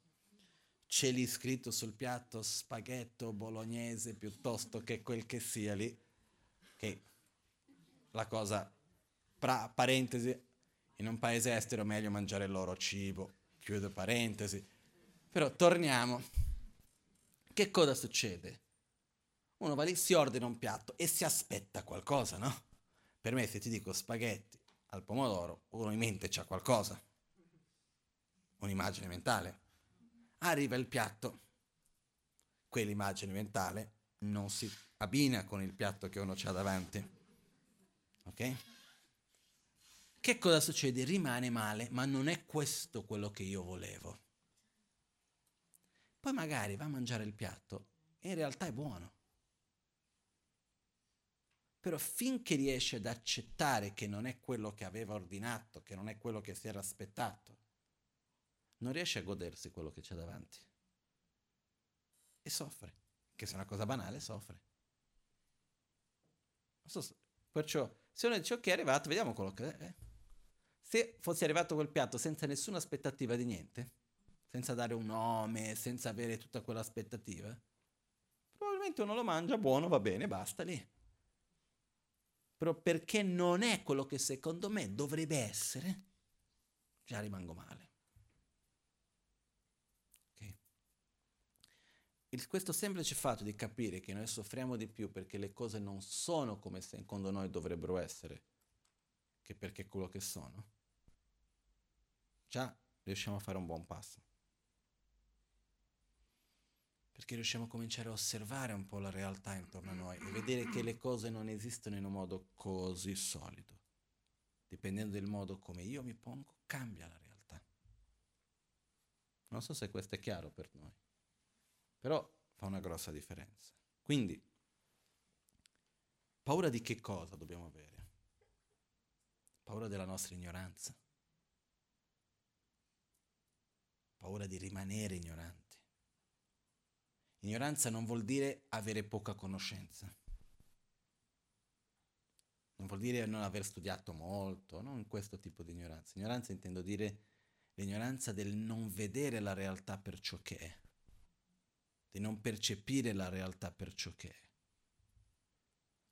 C'è lì scritto sul piatto spaghetto bolognese piuttosto che quel che sia lì. Che la cosa, pra, parentesi, in un paese estero è meglio mangiare il loro cibo, chiudo parentesi. Però torniamo. Che cosa succede? Uno va lì, si ordina un piatto e si aspetta qualcosa, no? Per me se ti dico spaghetti al pomodoro, uno in mente c'ha qualcosa. Un'immagine mentale. Arriva il piatto. Quell'immagine mentale non si abbina con il piatto che uno ha davanti. Ok? Che cosa succede? Rimane male, ma non è questo quello che io volevo. Poi magari va a mangiare il piatto e in realtà è buono. Però finché riesce ad accettare che non è quello che aveva ordinato, che non è quello che si era aspettato, non riesce a godersi quello che c'è davanti. E soffre, che se è una cosa banale, soffre. So, perciò, se uno dice ok, è arrivato, vediamo quello che è. Se fosse arrivato quel piatto senza nessuna aspettativa di niente, senza dare un nome, senza avere tutta quell'aspettativa, probabilmente uno lo mangia, buono, va bene, basta lì però perché non è quello che secondo me dovrebbe essere, già rimango male. Il, questo semplice fatto di capire che noi soffriamo di più perché le cose non sono come secondo noi dovrebbero essere, che perché quello che sono, già riusciamo a fare un buon passo perché riusciamo a cominciare a osservare un po' la realtà intorno a noi e vedere che le cose non esistono in un modo così solido. Dipendendo del modo come io mi pongo, cambia la realtà. Non so se questo è chiaro per noi, però fa una grossa differenza. Quindi, paura di che cosa dobbiamo avere? Paura della nostra ignoranza. Paura di rimanere ignoranti Ignoranza non vuol dire avere poca conoscenza. Non vuol dire non aver studiato molto, non questo tipo di ignoranza. Ignoranza intendo dire l'ignoranza del non vedere la realtà per ciò che è, di non percepire la realtà per ciò che è.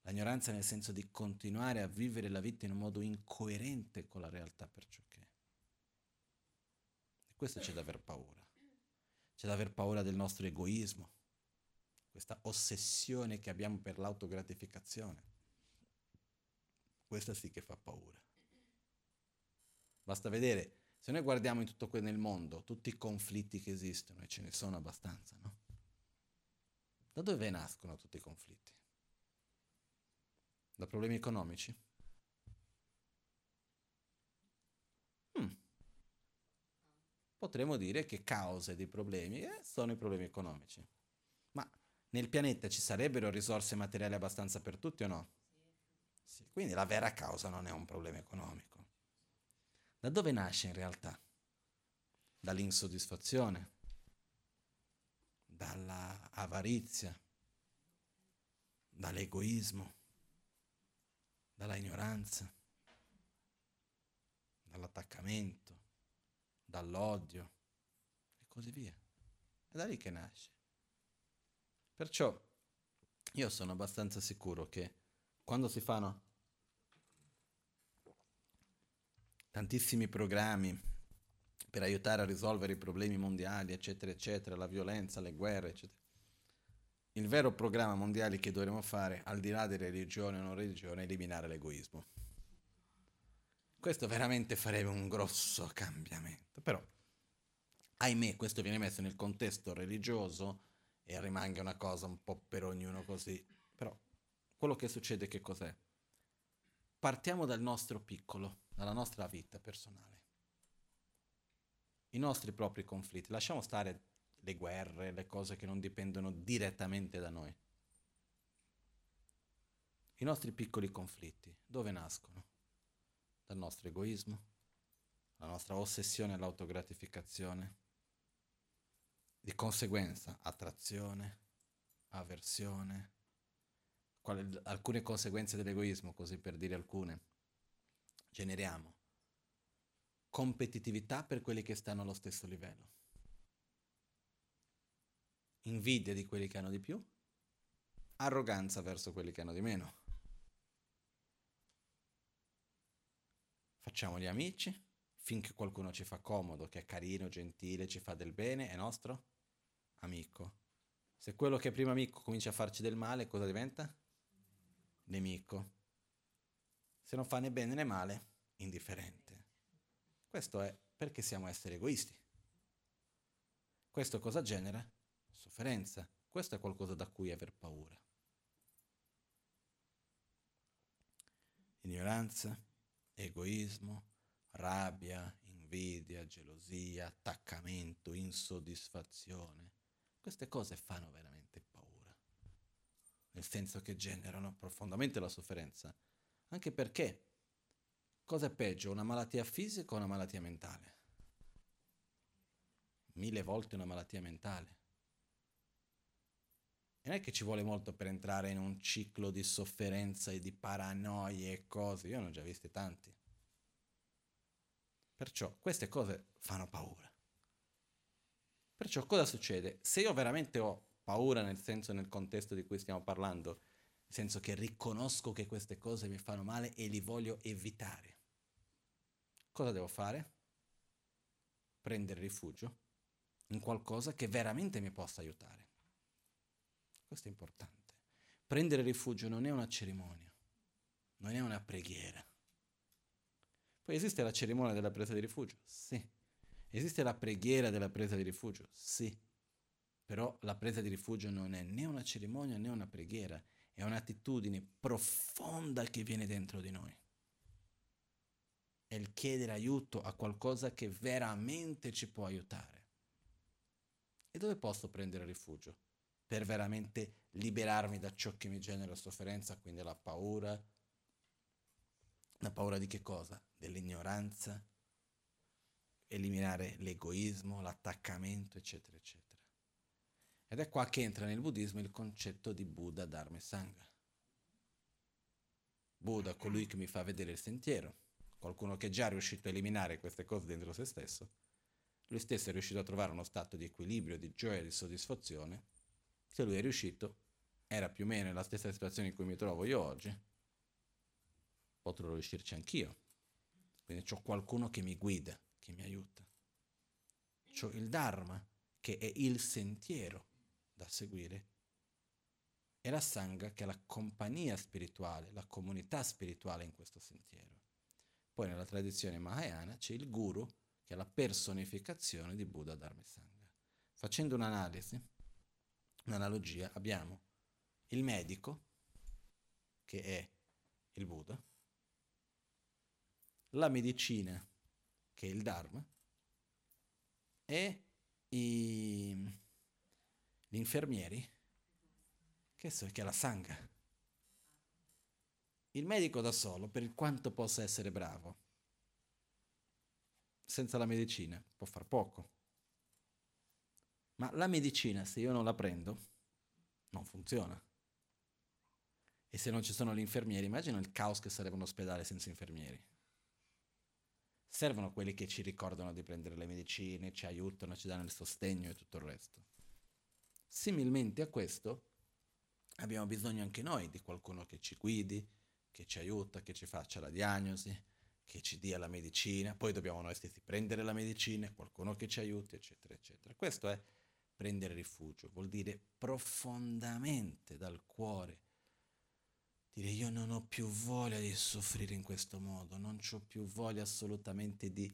L'ignoranza nel senso di continuare a vivere la vita in un modo incoerente con la realtà per ciò che è. E questo c'è da aver paura. C'è da aver paura del nostro egoismo, questa ossessione che abbiamo per l'autogratificazione. Questa sì che fa paura. Basta vedere, se noi guardiamo in tutto nel mondo, tutti i conflitti che esistono, e ce ne sono abbastanza, no? Da dove nascono tutti i conflitti? Da problemi economici? Hmm. Potremmo dire che cause dei problemi eh, sono i problemi economici. Nel pianeta ci sarebbero risorse materiali abbastanza per tutti o no? Sì. Quindi la vera causa non è un problema economico. Da dove nasce in realtà? Dall'insoddisfazione, dall'avarizia, dall'egoismo, dalla ignoranza, dall'attaccamento, dall'odio e così via. È da lì che nasce. Perciò io sono abbastanza sicuro che quando si fanno tantissimi programmi per aiutare a risolvere i problemi mondiali, eccetera, eccetera, la violenza, le guerre, eccetera. Il vero programma mondiale che dovremmo fare, al di là di religione o non religione, è eliminare l'egoismo. Questo veramente farebbe un grosso cambiamento. Però, ahimè, questo viene messo nel contesto religioso e rimanga una cosa un po' per ognuno così. Però, quello che succede che cos'è? Partiamo dal nostro piccolo, dalla nostra vita personale. I nostri propri conflitti. Lasciamo stare le guerre, le cose che non dipendono direttamente da noi. I nostri piccoli conflitti, dove nascono? Dal nostro egoismo, la nostra ossessione all'autogratificazione, di conseguenza attrazione, avversione, quali, alcune conseguenze dell'egoismo, così per dire alcune. Generiamo. Competitività per quelli che stanno allo stesso livello, invidia di quelli che hanno di più, arroganza verso quelli che hanno di meno. Facciamo gli amici finché qualcuno ci fa comodo, che è carino, gentile, ci fa del bene, è nostro amico. Se quello che è primo amico comincia a farci del male, cosa diventa? Nemico se non fa né bene né male, indifferente. Questo è perché siamo esseri egoisti. Questo cosa genera? Sofferenza. Questo è qualcosa da cui aver paura. Ignoranza, egoismo, rabbia, invidia, gelosia, attaccamento, insoddisfazione. Queste cose fanno veramente paura, nel senso che generano profondamente la sofferenza anche perché cosa è peggio, una malattia fisica o una malattia mentale? Mille volte una malattia mentale. E non è che ci vuole molto per entrare in un ciclo di sofferenza e di paranoie e cose, io ne ho già viste tanti. Perciò queste cose fanno paura. Perciò cosa succede? Se io veramente ho paura nel senso, nel contesto di cui stiamo parlando, nel senso che riconosco che queste cose mi fanno male e li voglio evitare. Cosa devo fare? Prendere rifugio in qualcosa che veramente mi possa aiutare. Questo è importante. Prendere rifugio non è una cerimonia, non è una preghiera. Poi esiste la cerimonia della presa di rifugio? Sì. Esiste la preghiera della presa di rifugio? Sì. Però la presa di rifugio non è né una cerimonia né una preghiera, è un'attitudine profonda che viene dentro di noi. È il chiedere aiuto a qualcosa che veramente ci può aiutare. E dove posso prendere rifugio? Per veramente liberarmi da ciò che mi genera sofferenza, quindi la paura. La paura di che cosa? Dell'ignoranza, eliminare l'egoismo, l'attaccamento, eccetera, eccetera. Ed è qua che entra nel buddismo il concetto di Buddha Dharma e Sangha. Buddha, colui che mi fa vedere il sentiero, qualcuno che è già riuscito a eliminare queste cose dentro se stesso, lui stesso è riuscito a trovare uno stato di equilibrio, di gioia, di soddisfazione. Se lui è riuscito, era più o meno nella stessa situazione in cui mi trovo io oggi, potrò riuscirci anch'io. Quindi ho qualcuno che mi guida, che mi aiuta. C'ho il Dharma, che è il sentiero da seguire e la Sangha che è la compagnia spirituale, la comunità spirituale in questo sentiero. Poi nella tradizione Mahayana c'è il guru, che è la personificazione di Buddha Dharma e Sangha. Facendo un'analisi, un'analogia, abbiamo il medico, che è il Buddha, la medicina, che è il Dharma, e i, gli infermieri, che, so, che è la Sangha. Il medico da solo, per quanto possa essere bravo, senza la medicina può far poco. Ma la medicina, se io non la prendo, non funziona. E se non ci sono gli infermieri, immagina il caos che sarebbe un ospedale senza infermieri. Servono quelli che ci ricordano di prendere le medicine, ci aiutano, ci danno il sostegno e tutto il resto. Similmente a questo, abbiamo bisogno anche noi di qualcuno che ci guidi, che ci aiuta, che ci faccia la diagnosi, che ci dia la medicina, poi dobbiamo noi stessi prendere la medicina, qualcuno che ci aiuti, eccetera, eccetera. Questo è prendere rifugio, vuol dire profondamente dal cuore dire io non ho più voglia di soffrire in questo modo, non ho più voglia assolutamente di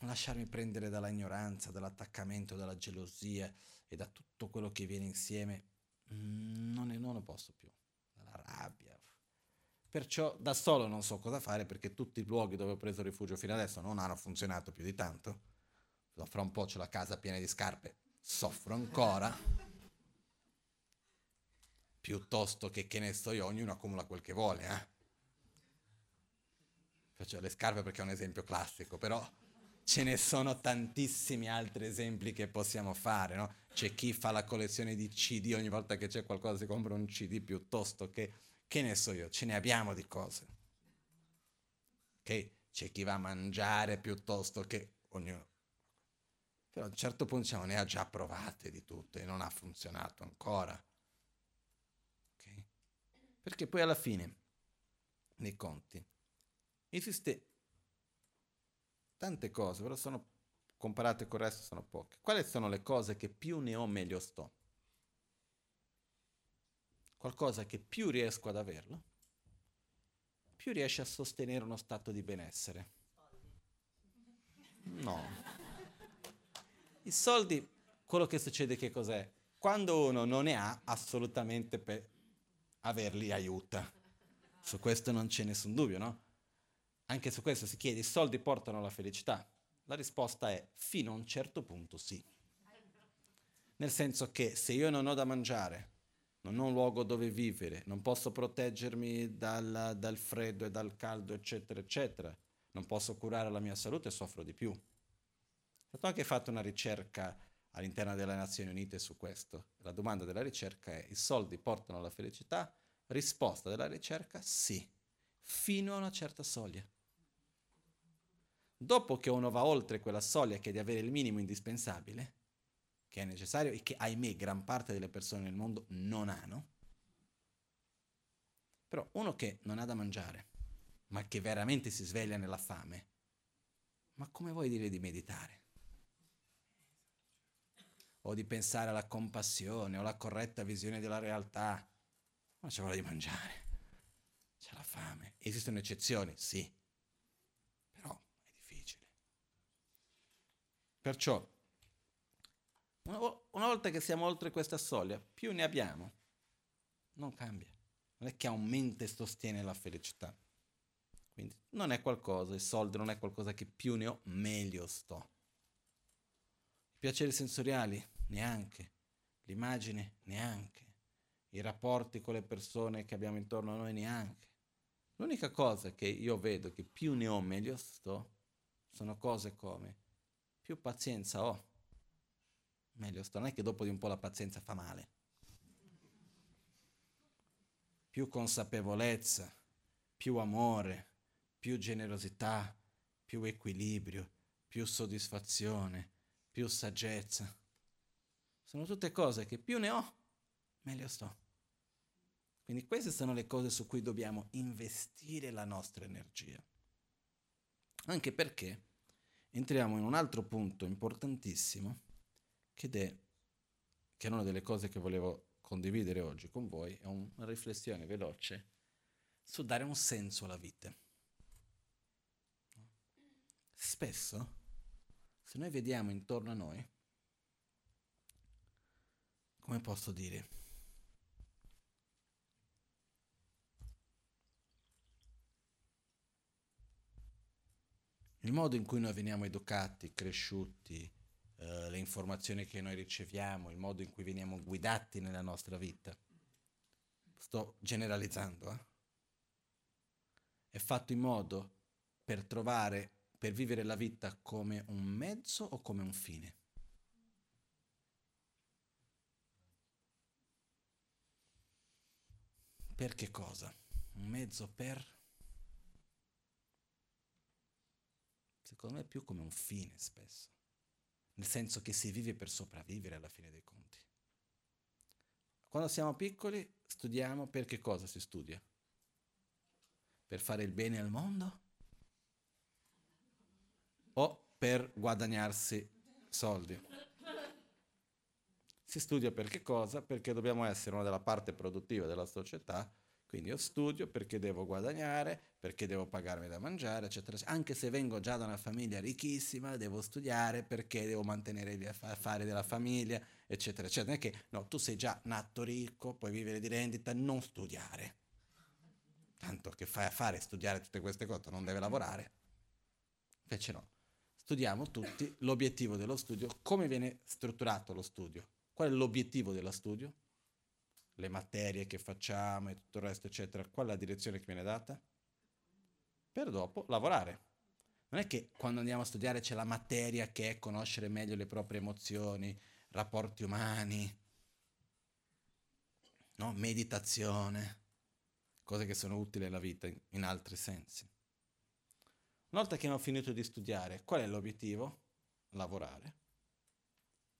lasciarmi prendere dalla ignoranza, dall'attaccamento, dalla gelosia e da tutto quello che viene insieme, mm, non, ne, non lo posso più, dalla rabbia. Perciò da solo non so cosa fare perché tutti i luoghi dove ho preso rifugio fino adesso non hanno funzionato più di tanto. Fra un po' c'è la casa piena di scarpe, soffro ancora piuttosto che che ne so io, ognuno accumula quel che vuole. Eh? Faccio le scarpe perché è un esempio classico, però ce ne sono tantissimi altri esempi che possiamo fare. No? C'è chi fa la collezione di CD, ogni volta che c'è qualcosa si compra un CD piuttosto che, che ne so io, ce ne abbiamo di cose. Okay? C'è chi va a mangiare piuttosto che ognuno. Però a un certo punto diciamo, ne ha già provate di tutte e non ha funzionato ancora. Perché poi alla fine nei conti esiste tante cose, però sono comparate con il resto sono poche. Quali sono le cose che più ne ho meglio sto? Qualcosa che più riesco ad averlo, più riesce a sostenere uno stato di benessere. No. I soldi, quello che succede che cos'è? Quando uno non ne ha, assolutamente per averli aiuta. Su questo non c'è nessun dubbio, no? Anche su questo si chiede, i soldi portano alla felicità? La risposta è fino a un certo punto sì. Nel senso che se io non ho da mangiare, non ho un luogo dove vivere, non posso proteggermi dal, dal freddo e dal caldo, eccetera, eccetera, non posso curare la mia salute, soffro di più. È stato anche fatto una ricerca all'interno delle Nazioni Unite su questo. La domanda della ricerca è i soldi portano alla felicità? Risposta della ricerca sì, fino a una certa soglia. Dopo che uno va oltre quella soglia che è di avere il minimo indispensabile, che è necessario e che ahimè gran parte delle persone nel mondo non hanno, però uno che non ha da mangiare, ma che veramente si sveglia nella fame, ma come vuoi dire di meditare? O di pensare alla compassione o alla corretta visione della realtà, ma c'è voglia di mangiare, c'è la fame. Esistono eccezioni, sì, però è difficile. Perciò, una, volta che siamo oltre questa soglia, più ne abbiamo, non cambia. Non è che aumenta e sostiene la felicità. Quindi non è qualcosa, il soldo non è qualcosa che più ne ho, meglio sto. Piaceri sensoriali neanche, l'immagine neanche, i rapporti con le persone che abbiamo intorno a noi neanche. L'unica cosa che io vedo che più ne ho meglio sto sono cose come più pazienza ho, meglio sto. Non è che dopo di un po' la pazienza fa male. Più consapevolezza, più amore, più generosità, più equilibrio, più soddisfazione, più saggezza. Sono tutte cose che più ne ho, meglio sto. Quindi queste sono le cose su cui dobbiamo investire la nostra energia. Anche perché entriamo in un altro punto importantissimo, che è, che è una delle cose che volevo condividere oggi con voi è una riflessione veloce su dare un senso alla vita. Spesso, se noi vediamo intorno a noi, come posso dire, il modo in cui noi veniamo educati, cresciuti, eh, le informazioni che noi riceviamo, il modo in cui veniamo guidati nella nostra vita. Sto generalizzando, eh? È fatto in modo per trovare, per vivere la vita come un mezzo o come un fine. Per che cosa? Un mezzo per... Secondo me più come un fine spesso nel senso che si vive per sopravvivere alla fine dei conti. Quando siamo piccoli studiamo per che cosa si studia? Per fare il bene al mondo? O per guadagnarsi soldi? Si studia per che cosa? Perché dobbiamo essere una della parte produttiva della società quindi io studio perché devo guadagnare, perché devo pagarmi da mangiare, eccetera. Anche se vengo già da una famiglia ricchissima, devo studiare perché devo mantenere gli affari della famiglia, eccetera, eccetera. Non è che no, tu sei già nato ricco, puoi vivere di rendita, non studiare. Tanto che fai a fare studiare tutte queste cose, non deve lavorare. Invece no. Studiamo tutti l'obiettivo dello studio, come viene strutturato lo studio. Qual è l'obiettivo dello studio? le materie che facciamo e tutto il resto, eccetera, qual è la direzione che viene data? Per dopo lavorare. Non è che quando andiamo a studiare c'è la materia che è conoscere meglio le proprie emozioni, rapporti umani, no? meditazione, cose che sono utili alla vita in, in altri sensi. Una volta che abbiamo finito di studiare, qual è l'obiettivo? Lavorare.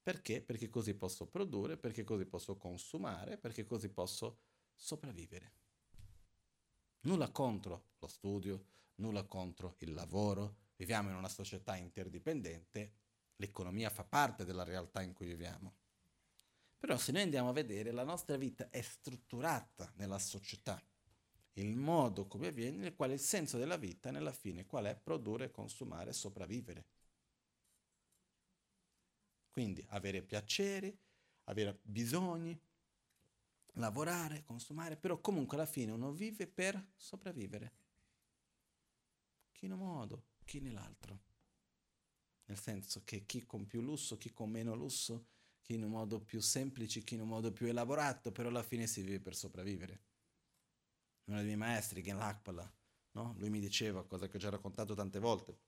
Perché? Perché così posso produrre, perché così posso consumare, perché così posso sopravvivere. Nulla contro lo studio, nulla contro il lavoro. Viviamo in una società interdipendente, l'economia fa parte della realtà in cui viviamo. Però se noi andiamo a vedere, la nostra vita è strutturata nella società. Il modo come avviene, qual è il senso della vita, nella fine, qual è produrre, consumare, sopravvivere. Quindi avere piaceri, avere bisogni, lavorare, consumare, però comunque alla fine uno vive per sopravvivere. Chi in un modo, chi nell'altro. Nel senso che chi con più lusso, chi con meno lusso, chi in un modo più semplice, chi in un modo più elaborato, però alla fine si vive per sopravvivere. Uno dei miei maestri, Gen Lakpala, no? lui mi diceva, cosa che ho già raccontato tante volte,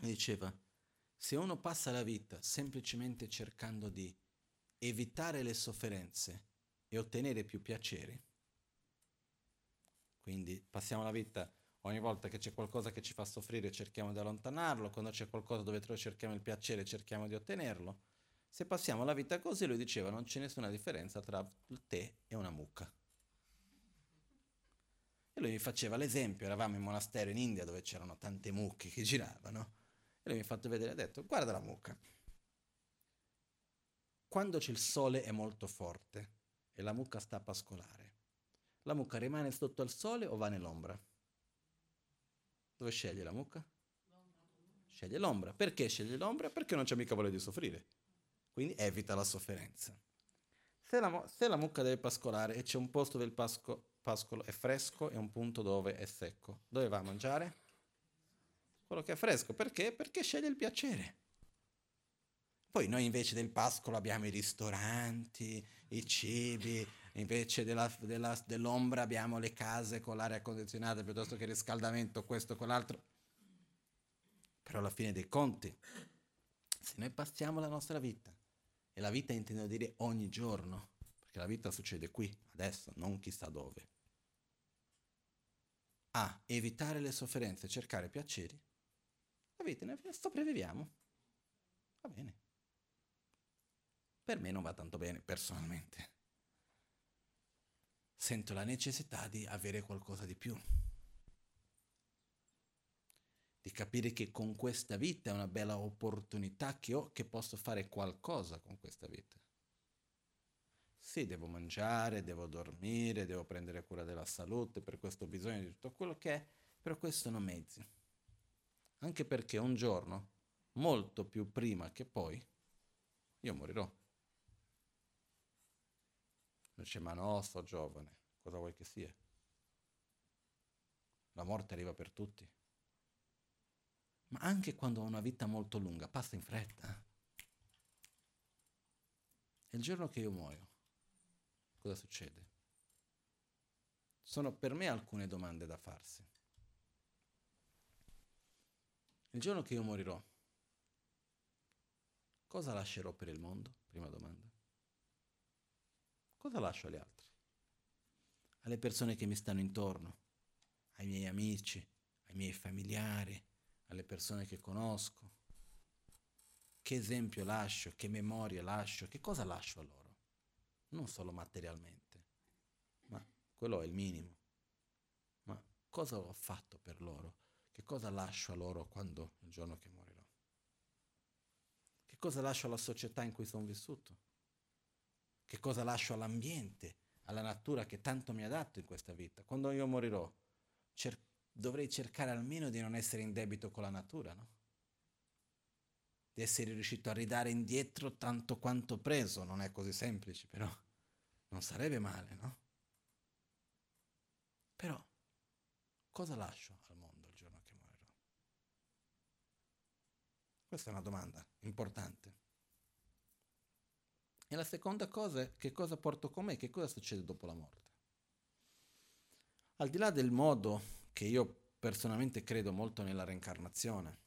mi diceva, se uno passa la vita semplicemente cercando di evitare le sofferenze e ottenere più piaceri, quindi passiamo la vita ogni volta che c'è qualcosa che ci fa soffrire cerchiamo di allontanarlo, quando c'è qualcosa dove cerchiamo il piacere cerchiamo di ottenerlo. Se passiamo la vita così, lui diceva, non c'è nessuna differenza tra tè e una mucca. Lui mi faceva l'esempio, eravamo in monastero in India dove c'erano tante mucche che giravano e lui mi ha fatto vedere, ha detto, guarda la mucca. Quando c'è il sole è molto forte e la mucca sta a pascolare, la mucca rimane sotto al sole o va nell'ombra? Dove sceglie la mucca? Sceglie l'ombra. Perché sceglie l'ombra? Perché non c'è mica voglia di soffrire. Quindi evita la sofferenza. Se la, se la mucca deve pascolare e c'è un posto dove il pasco, pascolo è fresco e un punto dove è secco, dove va a mangiare? quello che è fresco. Perché? Perché sceglie il piacere. Poi noi invece del pascolo abbiamo i ristoranti, i cibi, invece della, della, dell'ombra abbiamo le case con l'aria condizionata piuttosto che il riscaldamento, questo con l'altro. Però alla fine dei conti, se noi passiamo la nostra vita, e la vita intendo dire ogni giorno, perché la vita succede qui, adesso, non chissà dove, a evitare le sofferenze, cercare piaceri, Capite? Noi sopravviviamo. Va bene. Per me non va tanto bene, personalmente. Sento la necessità di avere qualcosa di più. Di capire che con questa vita è una bella opportunità che ho, che posso fare qualcosa con questa vita. Sì, devo mangiare, devo dormire, devo prendere cura della salute, per questo ho bisogno di tutto quello che è, però questo sono mezzi. Anche perché un giorno, molto più prima che poi, io morirò. Dice, ma no, sto giovane, cosa vuoi che sia? La morte arriva per tutti. Ma anche quando ho una vita molto lunga, passa in fretta. E il giorno che io muoio, cosa succede? Sono per me alcune domande da farsi. Il giorno che io morirò, cosa lascerò per il mondo? Prima domanda. Cosa lascio agli altri? Alle persone che mi stanno intorno, ai miei amici, ai miei familiari, alle persone che conosco. Che esempio lascio, che memoria lascio, che cosa lascio a loro? Non solo materialmente, ma quello è il minimo. Ma cosa ho fatto per loro? Che cosa lascio a loro quando il giorno che morirò? Che cosa lascio alla società in cui sono vissuto? Che cosa lascio all'ambiente, alla natura che tanto mi ha dato in questa vita? Quando io morirò, cer- dovrei cercare almeno di non essere in debito con la natura, no? Di essere riuscito a ridare indietro tanto quanto preso, non è così semplice, però non sarebbe male, no? Però cosa lascio al mondo il giorno che morirò? Questa è una domanda importante. E la seconda cosa è che cosa porto con me, che cosa succede dopo la morte. Al di là del modo che io personalmente credo molto nella reincarnazione,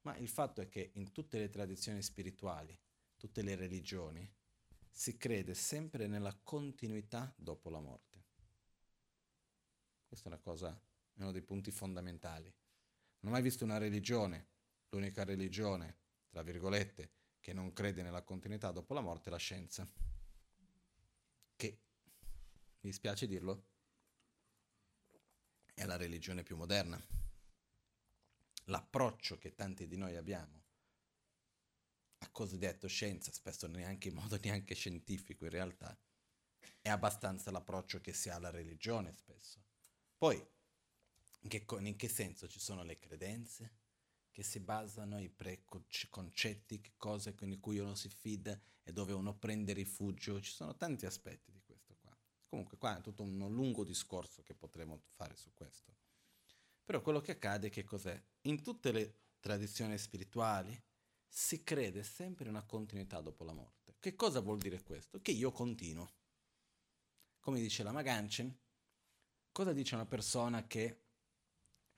ma il fatto è che in tutte le tradizioni spirituali, tutte le religioni, si crede sempre nella continuità dopo la morte. Questa è una cosa, uno dei punti fondamentali. Non ho mai visto una religione, l'unica religione, tra virgolette, che non crede nella continuità dopo la morte è la scienza. Che, mi dispiace dirlo, è la religione più moderna. L'approccio che tanti di noi abbiamo cosiddetto scienza, spesso neanche in modo neanche scientifico in realtà, è abbastanza l'approccio che si ha alla religione spesso. Poi, in che, in che senso ci sono le credenze? che si basano i preconcetti, cose in cui uno si fida e dove uno prende rifugio. Ci sono tanti aspetti di questo qua. Comunque qua è tutto un lungo discorso che potremo fare su questo. Però quello che accade che cos'è? In tutte le tradizioni spirituali si crede sempre in una continuità dopo la morte. Che cosa vuol dire questo? Che io continuo. Come dice la Maganchen, cosa dice una persona che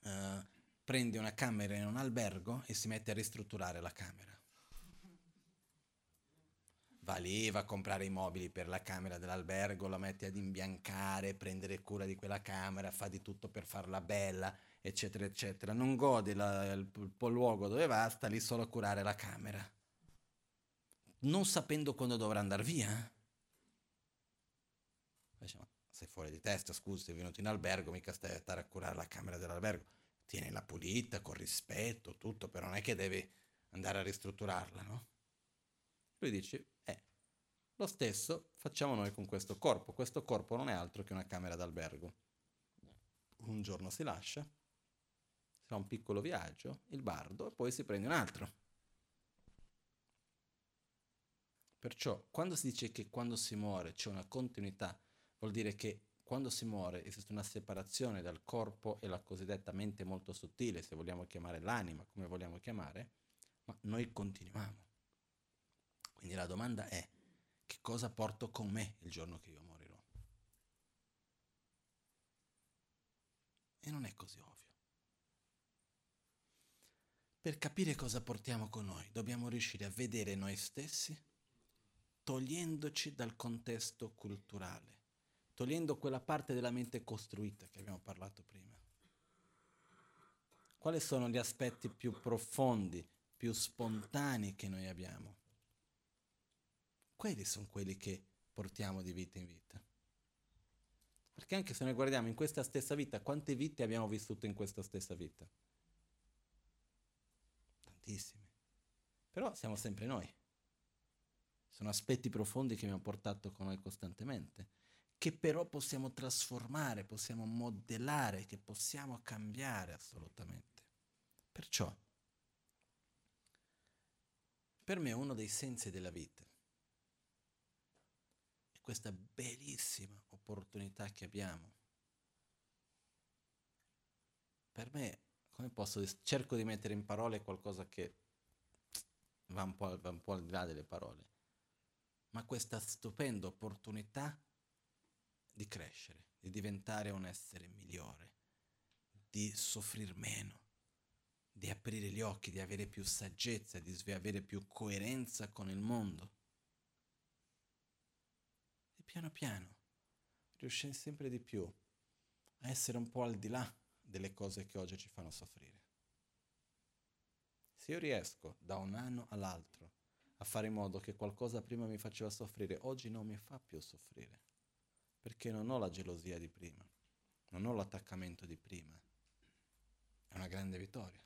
uh, prende una camera in un albergo e si mette a ristrutturare la camera? va lì, va a comprare i mobili per la camera dell'albergo, la mette ad imbiancare, prendere cura di quella camera, fa di tutto per farla bella, eccetera, eccetera. Non gode la, il, il luogo dove va, sta lì solo a curare la camera, non sapendo quando dovrà andare via. Dice, sei fuori di testa, scusa, sei venuto in albergo, mica stai a stare a curare la camera dell'albergo. Tienila pulita, con rispetto, tutto, però non è che devi andare a ristrutturarla, no? Lui dice, eh, lo stesso facciamo noi con questo corpo. Questo corpo non è altro che una camera d'albergo. Un giorno si lascia, fa un piccolo viaggio, il bardo, e poi si prende un altro. Perciò, quando si dice che quando si muore c'è una continuità, vuol dire che quando si muore esiste una separazione dal corpo e la cosiddetta mente molto sottile, se vogliamo chiamare l'anima, come vogliamo chiamare, ma noi continuiamo. Quindi la domanda è, che cosa porto con me il giorno che io morirò? E non è così ovvio. Per capire cosa portiamo con noi, dobbiamo riuscire a vedere noi stessi togliendoci dal contesto culturale, togliendo quella parte della mente costruita che abbiamo parlato prima. Quali sono gli aspetti più profondi, più spontanei che noi abbiamo? quelli sono quelli che portiamo di vita in vita. Perché anche se noi guardiamo in questa stessa vita, quante vite abbiamo vissuto in questa stessa vita? Tantissime. Però siamo sempre noi. sono aspetti profondi che abbiamo portato con noi costantemente, che però possiamo trasformare, possiamo modellare, che possiamo cambiare assolutamente. Perciò, per me uno dei sensi della vita è questa bellissima opportunità che abbiamo. Per me, come posso cerco di mettere in parole qualcosa che va un po', va un po al di là delle parole, ma questa stupenda opportunità di crescere, di diventare un essere migliore, di soffrire meno, di aprire gli occhi, di avere più saggezza, di avere più coerenza con il mondo. E piano piano riuscire sempre di più a essere un po' al di là delle cose che oggi ci fanno soffrire. Se io riesco da un anno all'altro a fare in modo che qualcosa prima mi faceva soffrire, oggi non mi fa più soffrire, perché non ho la gelosia di prima, non ho l'attaccamento di prima. È una grande vittoria.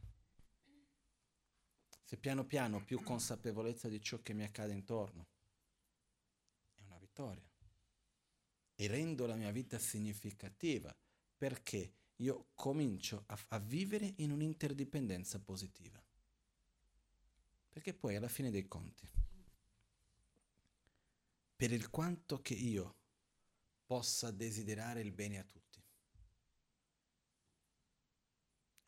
Se piano piano ho più consapevolezza di ciò che mi accade intorno, è una vittoria. E rendo la mia vita significativa perché io comincio a, a vivere in un'interdipendenza positiva. Perché poi alla fine dei conti, per il quanto che io possa desiderare il bene a tutti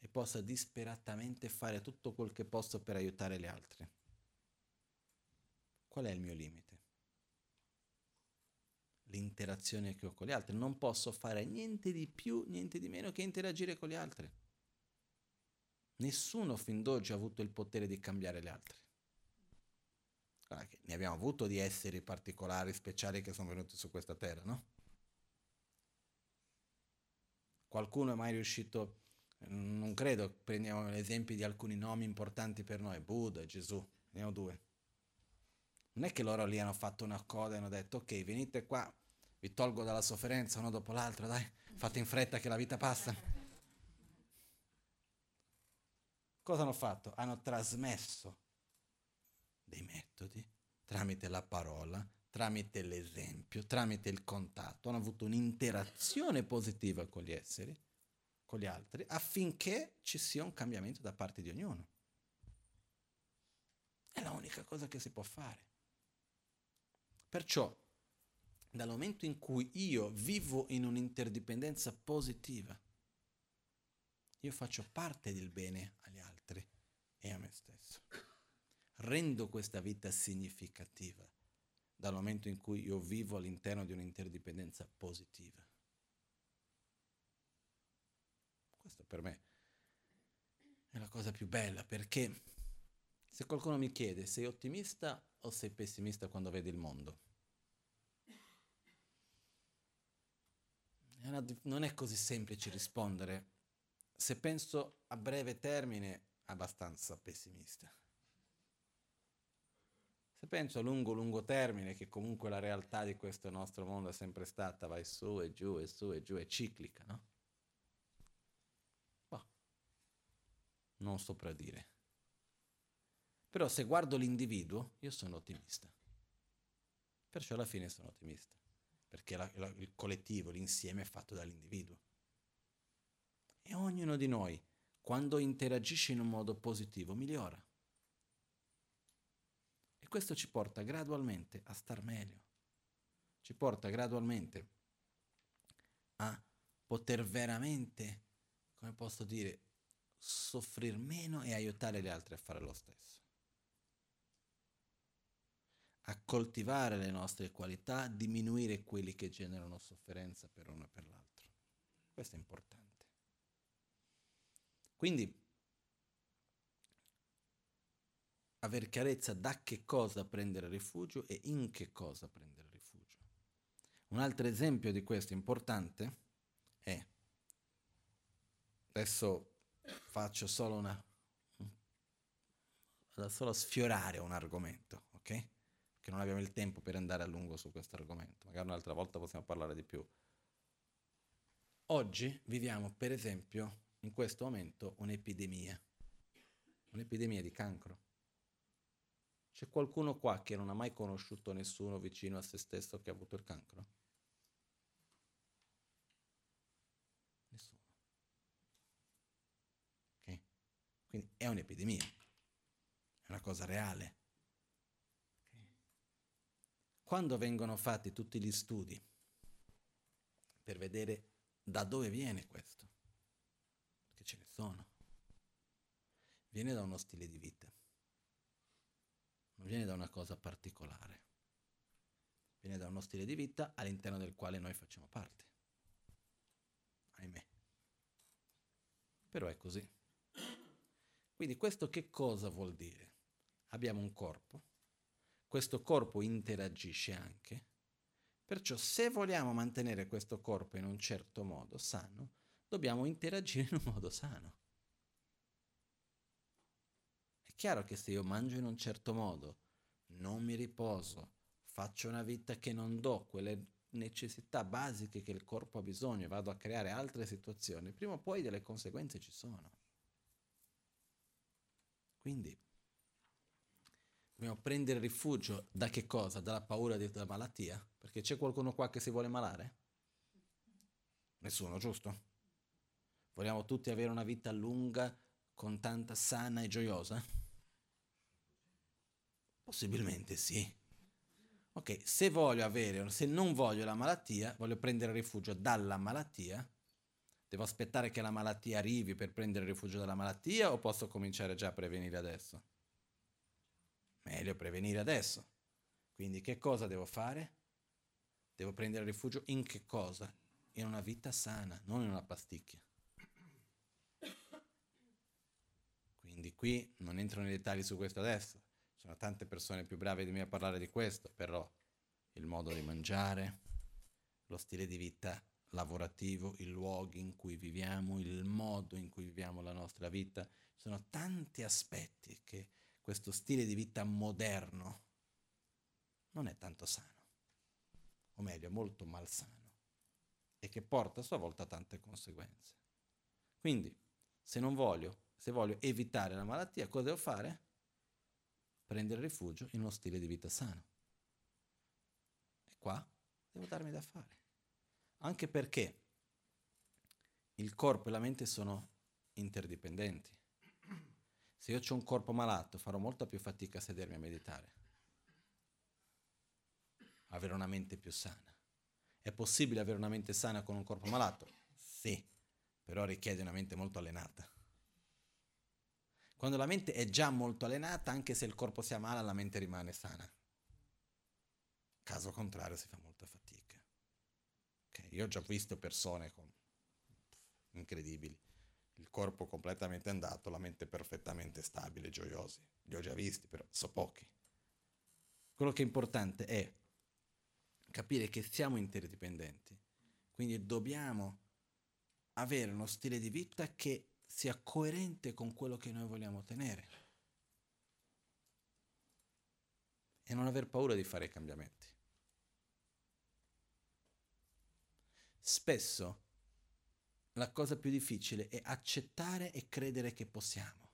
e possa disperatamente fare tutto quel che posso per aiutare gli altri, qual è il mio limite? L'interazione che ho con gli altri. Non posso fare niente di più, niente di meno che interagire con gli altri. Nessuno fin d'oggi ha avuto il potere di cambiare gli altri. Ne abbiamo avuto di esseri particolari, speciali che sono venuti su questa terra, no? Qualcuno è mai riuscito, non credo, prendiamo l'esempio di alcuni nomi importanti per noi, Buddha, Gesù, ne ho due. Non è che loro lì hanno fatto una coda e hanno detto ok, venite qua, vi tolgo dalla sofferenza uno dopo l'altro, dai, fate in fretta che la vita passa. Cosa hanno fatto? Hanno trasmesso dei metodi tramite la parola, tramite l'esempio, tramite il contatto. Hanno avuto un'interazione positiva con gli esseri, con gli altri, affinché ci sia un cambiamento da parte di ognuno. È l'unica cosa che si può fare. Perciò, dal momento in cui io vivo in un'interdipendenza positiva, io faccio parte del bene agli altri e a me stesso. Rendo questa vita significativa dal momento in cui io vivo all'interno di un'interdipendenza positiva. Questo per me è la cosa più bella perché se qualcuno mi chiede sei ottimista o sei pessimista quando vedi il mondo, è una, non è così semplice rispondere se penso a breve termine, abbastanza pessimista. Se penso a lungo, lungo termine, che comunque la realtà di questo nostro mondo è sempre stata, vai su e giù e su e giù, è ciclica, no? Boh, non so dire. Però se guardo l'individuo, io sono ottimista. Perciò alla fine sono ottimista, perché la, la, il collettivo, l'insieme è fatto dall'individuo. E ognuno di noi, quando interagisce in un modo positivo, migliora. E questo ci porta gradualmente a star meglio. Ci porta gradualmente a poter veramente, come posso dire, soffrire meno e aiutare gli altri a fare lo stesso. A coltivare le nostre qualità, diminuire quelli che generano sofferenza per uno e per l'altro. Questo è importante. Quindi aver chiarezza da che cosa prendere rifugio e in che cosa prendere rifugio. Un altro esempio di questo importante è, adesso faccio solo una, vado solo sfiorare un argomento, ok? Che non abbiamo il tempo per andare a lungo su questo argomento, magari un'altra volta possiamo parlare di più. Oggi viviamo per esempio in questo momento un'epidemia, un'epidemia di cancro. C'è qualcuno qua che non ha mai conosciuto nessuno vicino a se stesso che ha avuto il cancro? Nessuno. Ok? Quindi è un'epidemia, è una cosa reale. Quando vengono fatti tutti gli studi per vedere da dove viene questo, perché ce ne sono, viene da uno stile di vita non viene da una cosa particolare, viene da uno stile di vita all'interno del quale noi facciamo parte. Ahimè. Però è così. Quindi questo che cosa vuol dire? Abbiamo un corpo, questo corpo interagisce anche, perciò se vogliamo mantenere questo corpo in un certo modo sano, dobbiamo interagire in un modo sano chiaro che se io mangio in un certo modo, non mi riposo, faccio una vita che non do quelle necessità basiche che il corpo ha bisogno e vado a creare altre situazioni, prima o poi delle conseguenze ci sono. Quindi dobbiamo prendere rifugio da che cosa? Dalla paura della malattia? Perché c'è qualcuno qua che si vuole malare? Nessuno, giusto? Vogliamo tutti avere una vita lunga, con tanta sana e gioiosa? Possibilmente sì. Ok, se voglio avere, se non voglio la malattia, voglio prendere rifugio dalla malattia, devo aspettare che la malattia arrivi per prendere rifugio dalla malattia o posso cominciare già a prevenire adesso? Meglio prevenire adesso. Quindi che cosa devo fare? Devo prendere rifugio in che cosa? In una vita sana, non in una pasticchia. Quindi qui non entro nei dettagli su questo adesso sono tante persone più brave di me a parlare di questo, però il modo di mangiare, lo stile di vita lavorativo, i luoghi in cui viviamo, il modo in cui viviamo la nostra vita, sono tanti aspetti che questo stile di vita moderno non è tanto sano, o meglio, molto malsano, e che porta a sua volta tante conseguenze. Quindi, se non voglio, se voglio evitare la malattia, cosa devo fare? prendere rifugio in uno stile di vita sano. E qua devo darmi da fare. Anche perché il corpo e la mente sono interdipendenti. Se io ho un corpo malato, farò molta più fatica a sedermi a meditare. Avere una mente più sana. È possibile avere una mente sana con un corpo malato? Sì, però richiede una mente molto allenata. Quando la mente è già molto allenata, anche se il corpo sia male, la mente rimane sana. Caso contrario si fa molta fatica. Okay, io ho già visto persone con... incredibili. Il corpo completamente andato, la mente perfettamente stabile, gioiosi. Li ho già visti, però so pochi. Quello che è importante è capire che siamo interdipendenti. Quindi dobbiamo avere uno stile di vita che sia coerente con quello che noi vogliamo ottenere. E non aver paura di fare i cambiamenti. Spesso la cosa più difficile è accettare e credere che possiamo.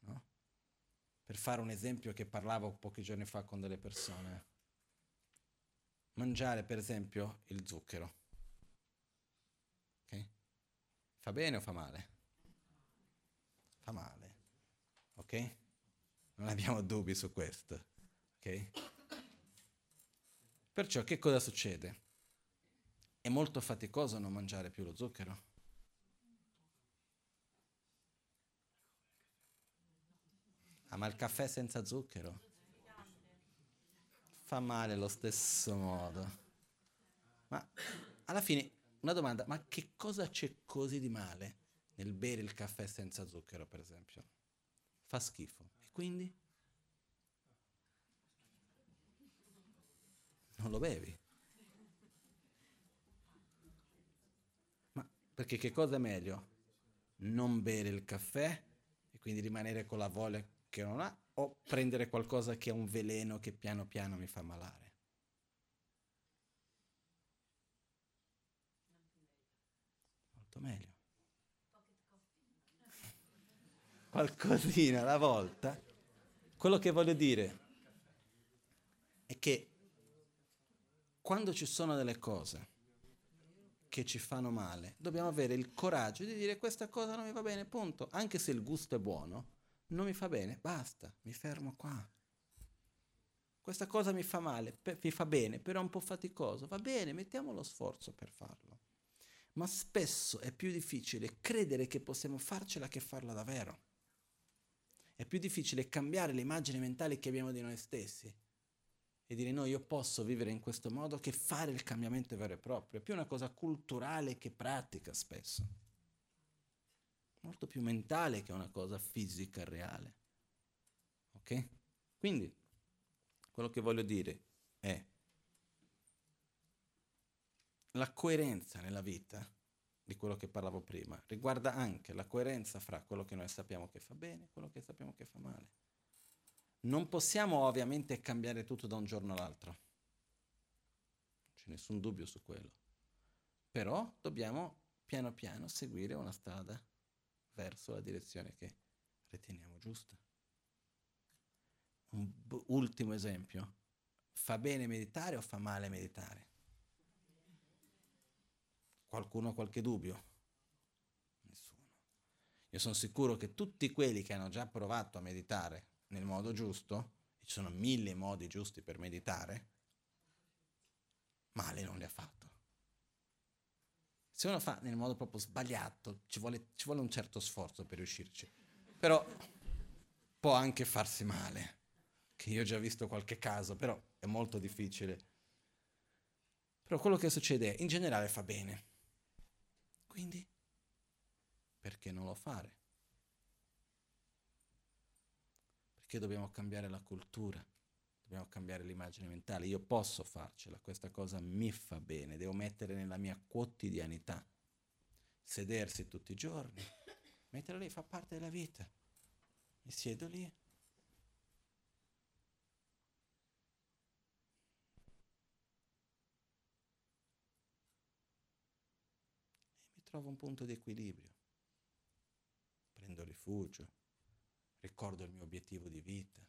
No? Per fare un esempio che parlavo pochi giorni fa con delle persone. Mangiare per esempio il zucchero Fa bene o fa male? Fa male, ok? Non abbiamo dubbi su questo, ok? Perciò che cosa succede? È molto faticoso non mangiare più lo zucchero. Ah, ma il caffè senza zucchero? Fa male allo stesso modo. Ma alla fine una domanda, ma che cosa c'è così di male nel bere il caffè senza zucchero, per esempio? Fa schifo. E quindi? Non lo bevi. Perché che cosa è meglio? Non bere il caffè e quindi rimanere con la voglia che non ha o prendere qualcosa che è un veleno che piano piano mi fa malare? molto meglio. Qualcosina alla volta. quello che voglio dire è che quando ci sono delle cose che ci fanno male, dobbiamo avere il coraggio di dire questa cosa non mi va bene, punto. Anche se il gusto è buono, non mi fa bene, basta, mi fermo qua. Questa cosa mi fa male, mi fa bene, però è un po' faticoso. Va bene, mettiamo lo sforzo per farlo. Ma spesso è più difficile credere che possiamo farcela che farla davvero. È più difficile cambiare le immagini mentali che abbiamo di noi stessi e dire no, io posso vivere in questo modo che fare il cambiamento vero e proprio. È più una cosa culturale che pratica spesso. Molto più mentale che una cosa fisica reale. Ok? Quindi, quello che voglio dire è la coerenza nella vita di quello che parlavo prima riguarda anche la coerenza fra quello che noi sappiamo che fa bene e quello che sappiamo che fa male. Non possiamo ovviamente cambiare tutto da un giorno all'altro, non c'è nessun dubbio su quello, però dobbiamo piano piano seguire una strada verso la direzione che riteniamo giusta. Un b- ultimo esempio, fa bene meditare o fa male meditare? Qualcuno ha qualche dubbio? Nessuno. Io sono sicuro che tutti quelli che hanno già provato a meditare nel modo giusto, ci sono mille modi giusti per meditare, male non li ha fatto. Se uno fa nel modo proprio sbagliato, ci vuole, ci vuole un certo sforzo per riuscirci. Però può anche farsi male, che io ho già visto qualche caso, però è molto difficile. Però quello che succede è, in generale fa bene. Quindi, perché non lo fare? Perché dobbiamo cambiare la cultura, dobbiamo cambiare l'immagine mentale. Io posso farcela, questa cosa mi fa bene, devo mettere nella mia quotidianità. Sedersi tutti i giorni, metterla lì fa parte della vita. Mi siedo lì. E mi trovo un punto di equilibrio. Prendo rifugio ricordo il mio obiettivo di vita,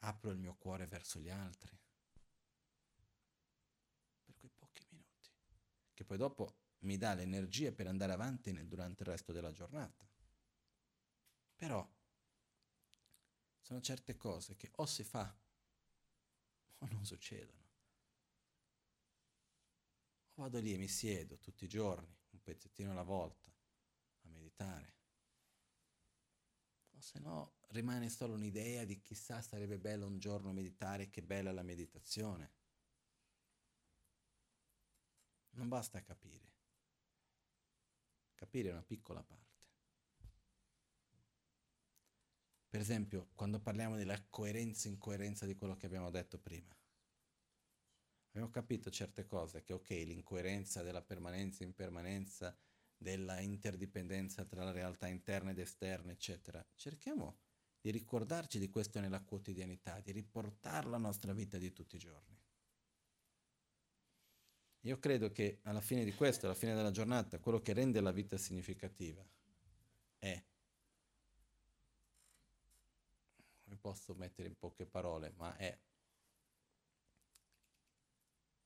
apro il mio cuore verso gli altri, per quei pochi minuti, che poi dopo mi dà le energie per andare avanti nel, durante il resto della giornata. Però sono certe cose che o si fa o non succedono. O vado lì e mi siedo tutti i giorni, un pezzettino alla volta, a meditare se no rimane solo un'idea di chissà sarebbe bello un giorno meditare, che bella la meditazione. Non basta capire. Capire è una piccola parte. Per esempio, quando parliamo della coerenza e incoerenza di quello che abbiamo detto prima. Abbiamo capito certe cose, che ok, l'incoerenza della permanenza e impermanenza della interdipendenza tra la realtà interna ed esterna, eccetera. Cerchiamo di ricordarci di questo nella quotidianità, di riportarlo alla nostra vita di tutti i giorni. Io credo che alla fine di questo, alla fine della giornata, quello che rende la vita significativa è, come posso mettere in poche parole, ma è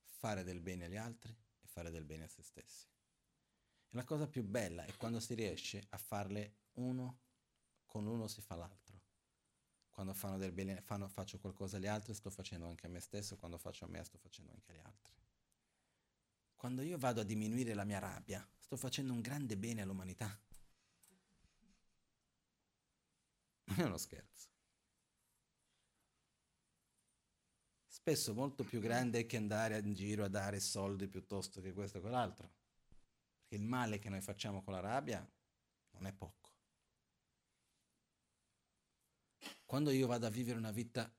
fare del bene agli altri e fare del bene a se stessi. La cosa più bella è quando si riesce a farle uno con uno si fa l'altro. Quando fanno del bene, fanno, faccio qualcosa agli altri, sto facendo anche a me stesso, quando faccio a me, sto facendo anche agli altri. Quando io vado a diminuire la mia rabbia, sto facendo un grande bene all'umanità. Non è uno scherzo. Spesso molto più grande che andare in giro a dare soldi piuttosto che questo o quell'altro il male che noi facciamo con la rabbia non è poco. Quando io vado a vivere una vita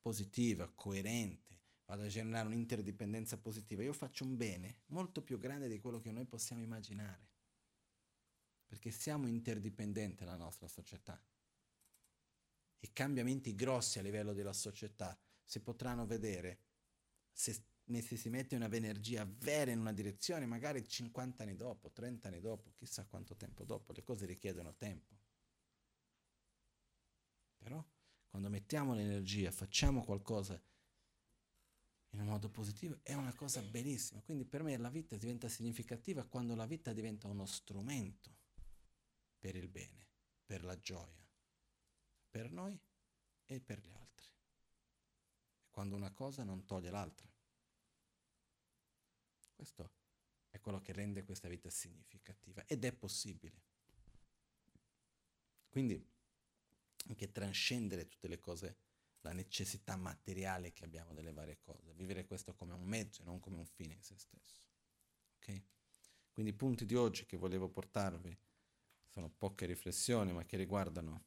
positiva, coerente, vado a generare un'interdipendenza positiva, io faccio un bene molto più grande di quello che noi possiamo immaginare. Perché siamo interdipendenti nella nostra società. I cambiamenti grossi a livello della società si potranno vedere se se si mette una energia vera in una direzione, magari 50 anni dopo, 30 anni dopo, chissà quanto tempo dopo, le cose richiedono tempo. Però quando mettiamo l'energia, facciamo qualcosa in un modo positivo, è una cosa bellissima. Quindi per me la vita diventa significativa quando la vita diventa uno strumento per il bene, per la gioia, per noi e per gli altri. Quando una cosa non toglie l'altra. Questo è quello che rende questa vita significativa ed è possibile. Quindi anche trascendere tutte le cose, la necessità materiale che abbiamo delle varie cose, vivere questo come un mezzo e non come un fine in se stesso. Ok? Quindi i punti di oggi che volevo portarvi sono poche riflessioni, ma che riguardano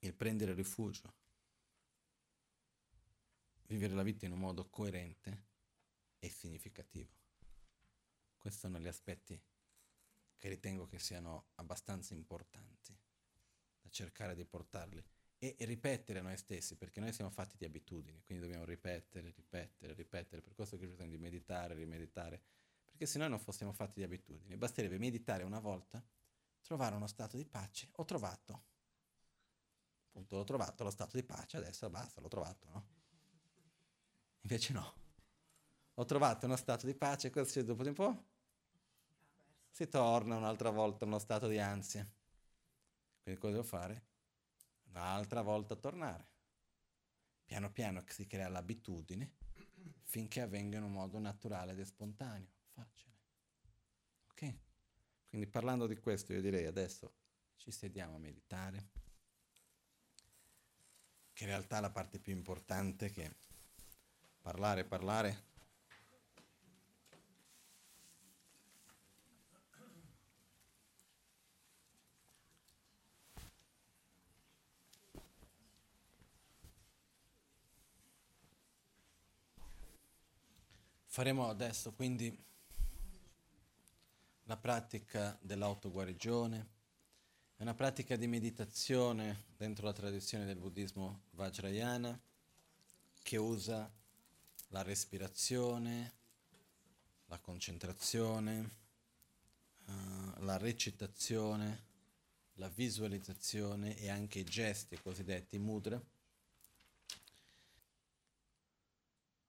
il prendere rifugio, vivere la vita in un modo coerente e significativo. Questi sono gli aspetti che ritengo che siano abbastanza importanti da cercare di portarli e ripetere noi stessi, perché noi siamo fatti di abitudini, quindi dobbiamo ripetere, ripetere, ripetere, per questo che bisogna di meditare, rimeditare, perché se noi non fossimo fatti di abitudini, basterebbe meditare una volta, trovare uno stato di pace, ho trovato, appunto l'ho trovato lo stato di pace, adesso basta, l'ho trovato, no? Invece no, ho trovato uno stato di pace, cosa succede dopo un po'? si torna un'altra volta a uno stato di ansia. Quindi cosa devo fare? Un'altra volta tornare. Piano piano si crea l'abitudine finché avvenga in un modo naturale ed spontaneo, facile. Ok? Quindi parlando di questo io direi adesso ci sediamo a meditare, che in realtà è la parte più importante che parlare, parlare Faremo adesso quindi la pratica dell'autoguarigione, è una pratica di meditazione dentro la tradizione del buddismo Vajrayana che usa la respirazione, la concentrazione, uh, la recitazione, la visualizzazione e anche i gesti cosiddetti mudra.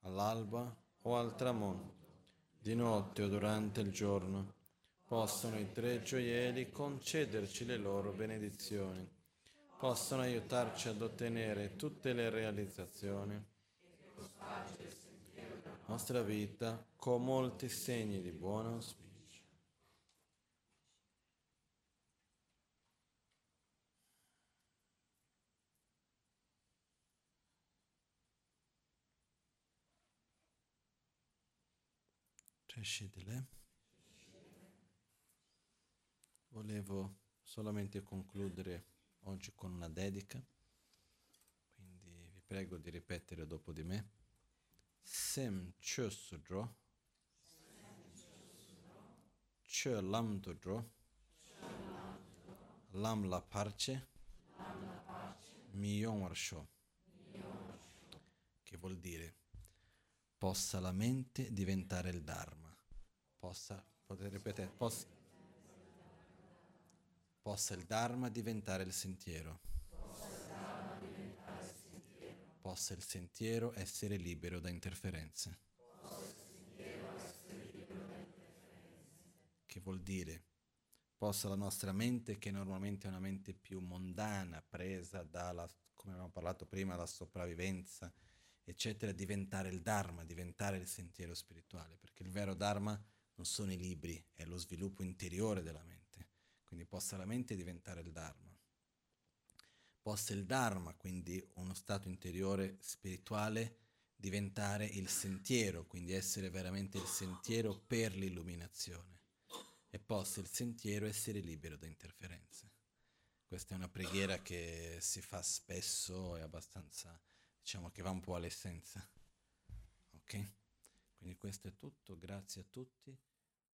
All'alba o al tramonto, di notte o durante il giorno, possono i tre gioielli concederci le loro benedizioni, possono aiutarci ad ottenere tutte le realizzazioni nostra vita con molti segni di buon auspicio. Crescedile. Volevo solamente concludere oggi con una dedica, quindi vi prego di ripetere dopo di me. Sem Chö Sudro, Chö Lam Dudro, Lam La Parce, Mi Yong Sho, che vuol dire possa la mente diventare il Dharma possa, ripetere, possa, possa il Dharma diventare il sentiero. Possa il sentiero essere libero da interferenze. Che vuol dire? Possa la nostra mente, che normalmente è una mente più mondana, presa dalla, come abbiamo parlato prima, dalla sopravvivenza, eccetera, diventare il Dharma, diventare il sentiero spirituale, perché il vero Dharma è non sono i libri, è lo sviluppo interiore della mente. Quindi possa la mente diventare il Dharma. Possa il Dharma, quindi uno stato interiore spirituale, diventare il sentiero, quindi essere veramente il sentiero per l'illuminazione. E possa il sentiero essere libero da interferenze. Questa è una preghiera che si fa spesso e abbastanza, diciamo che va un po' all'essenza. Ok? Quindi questo è tutto, grazie a tutti.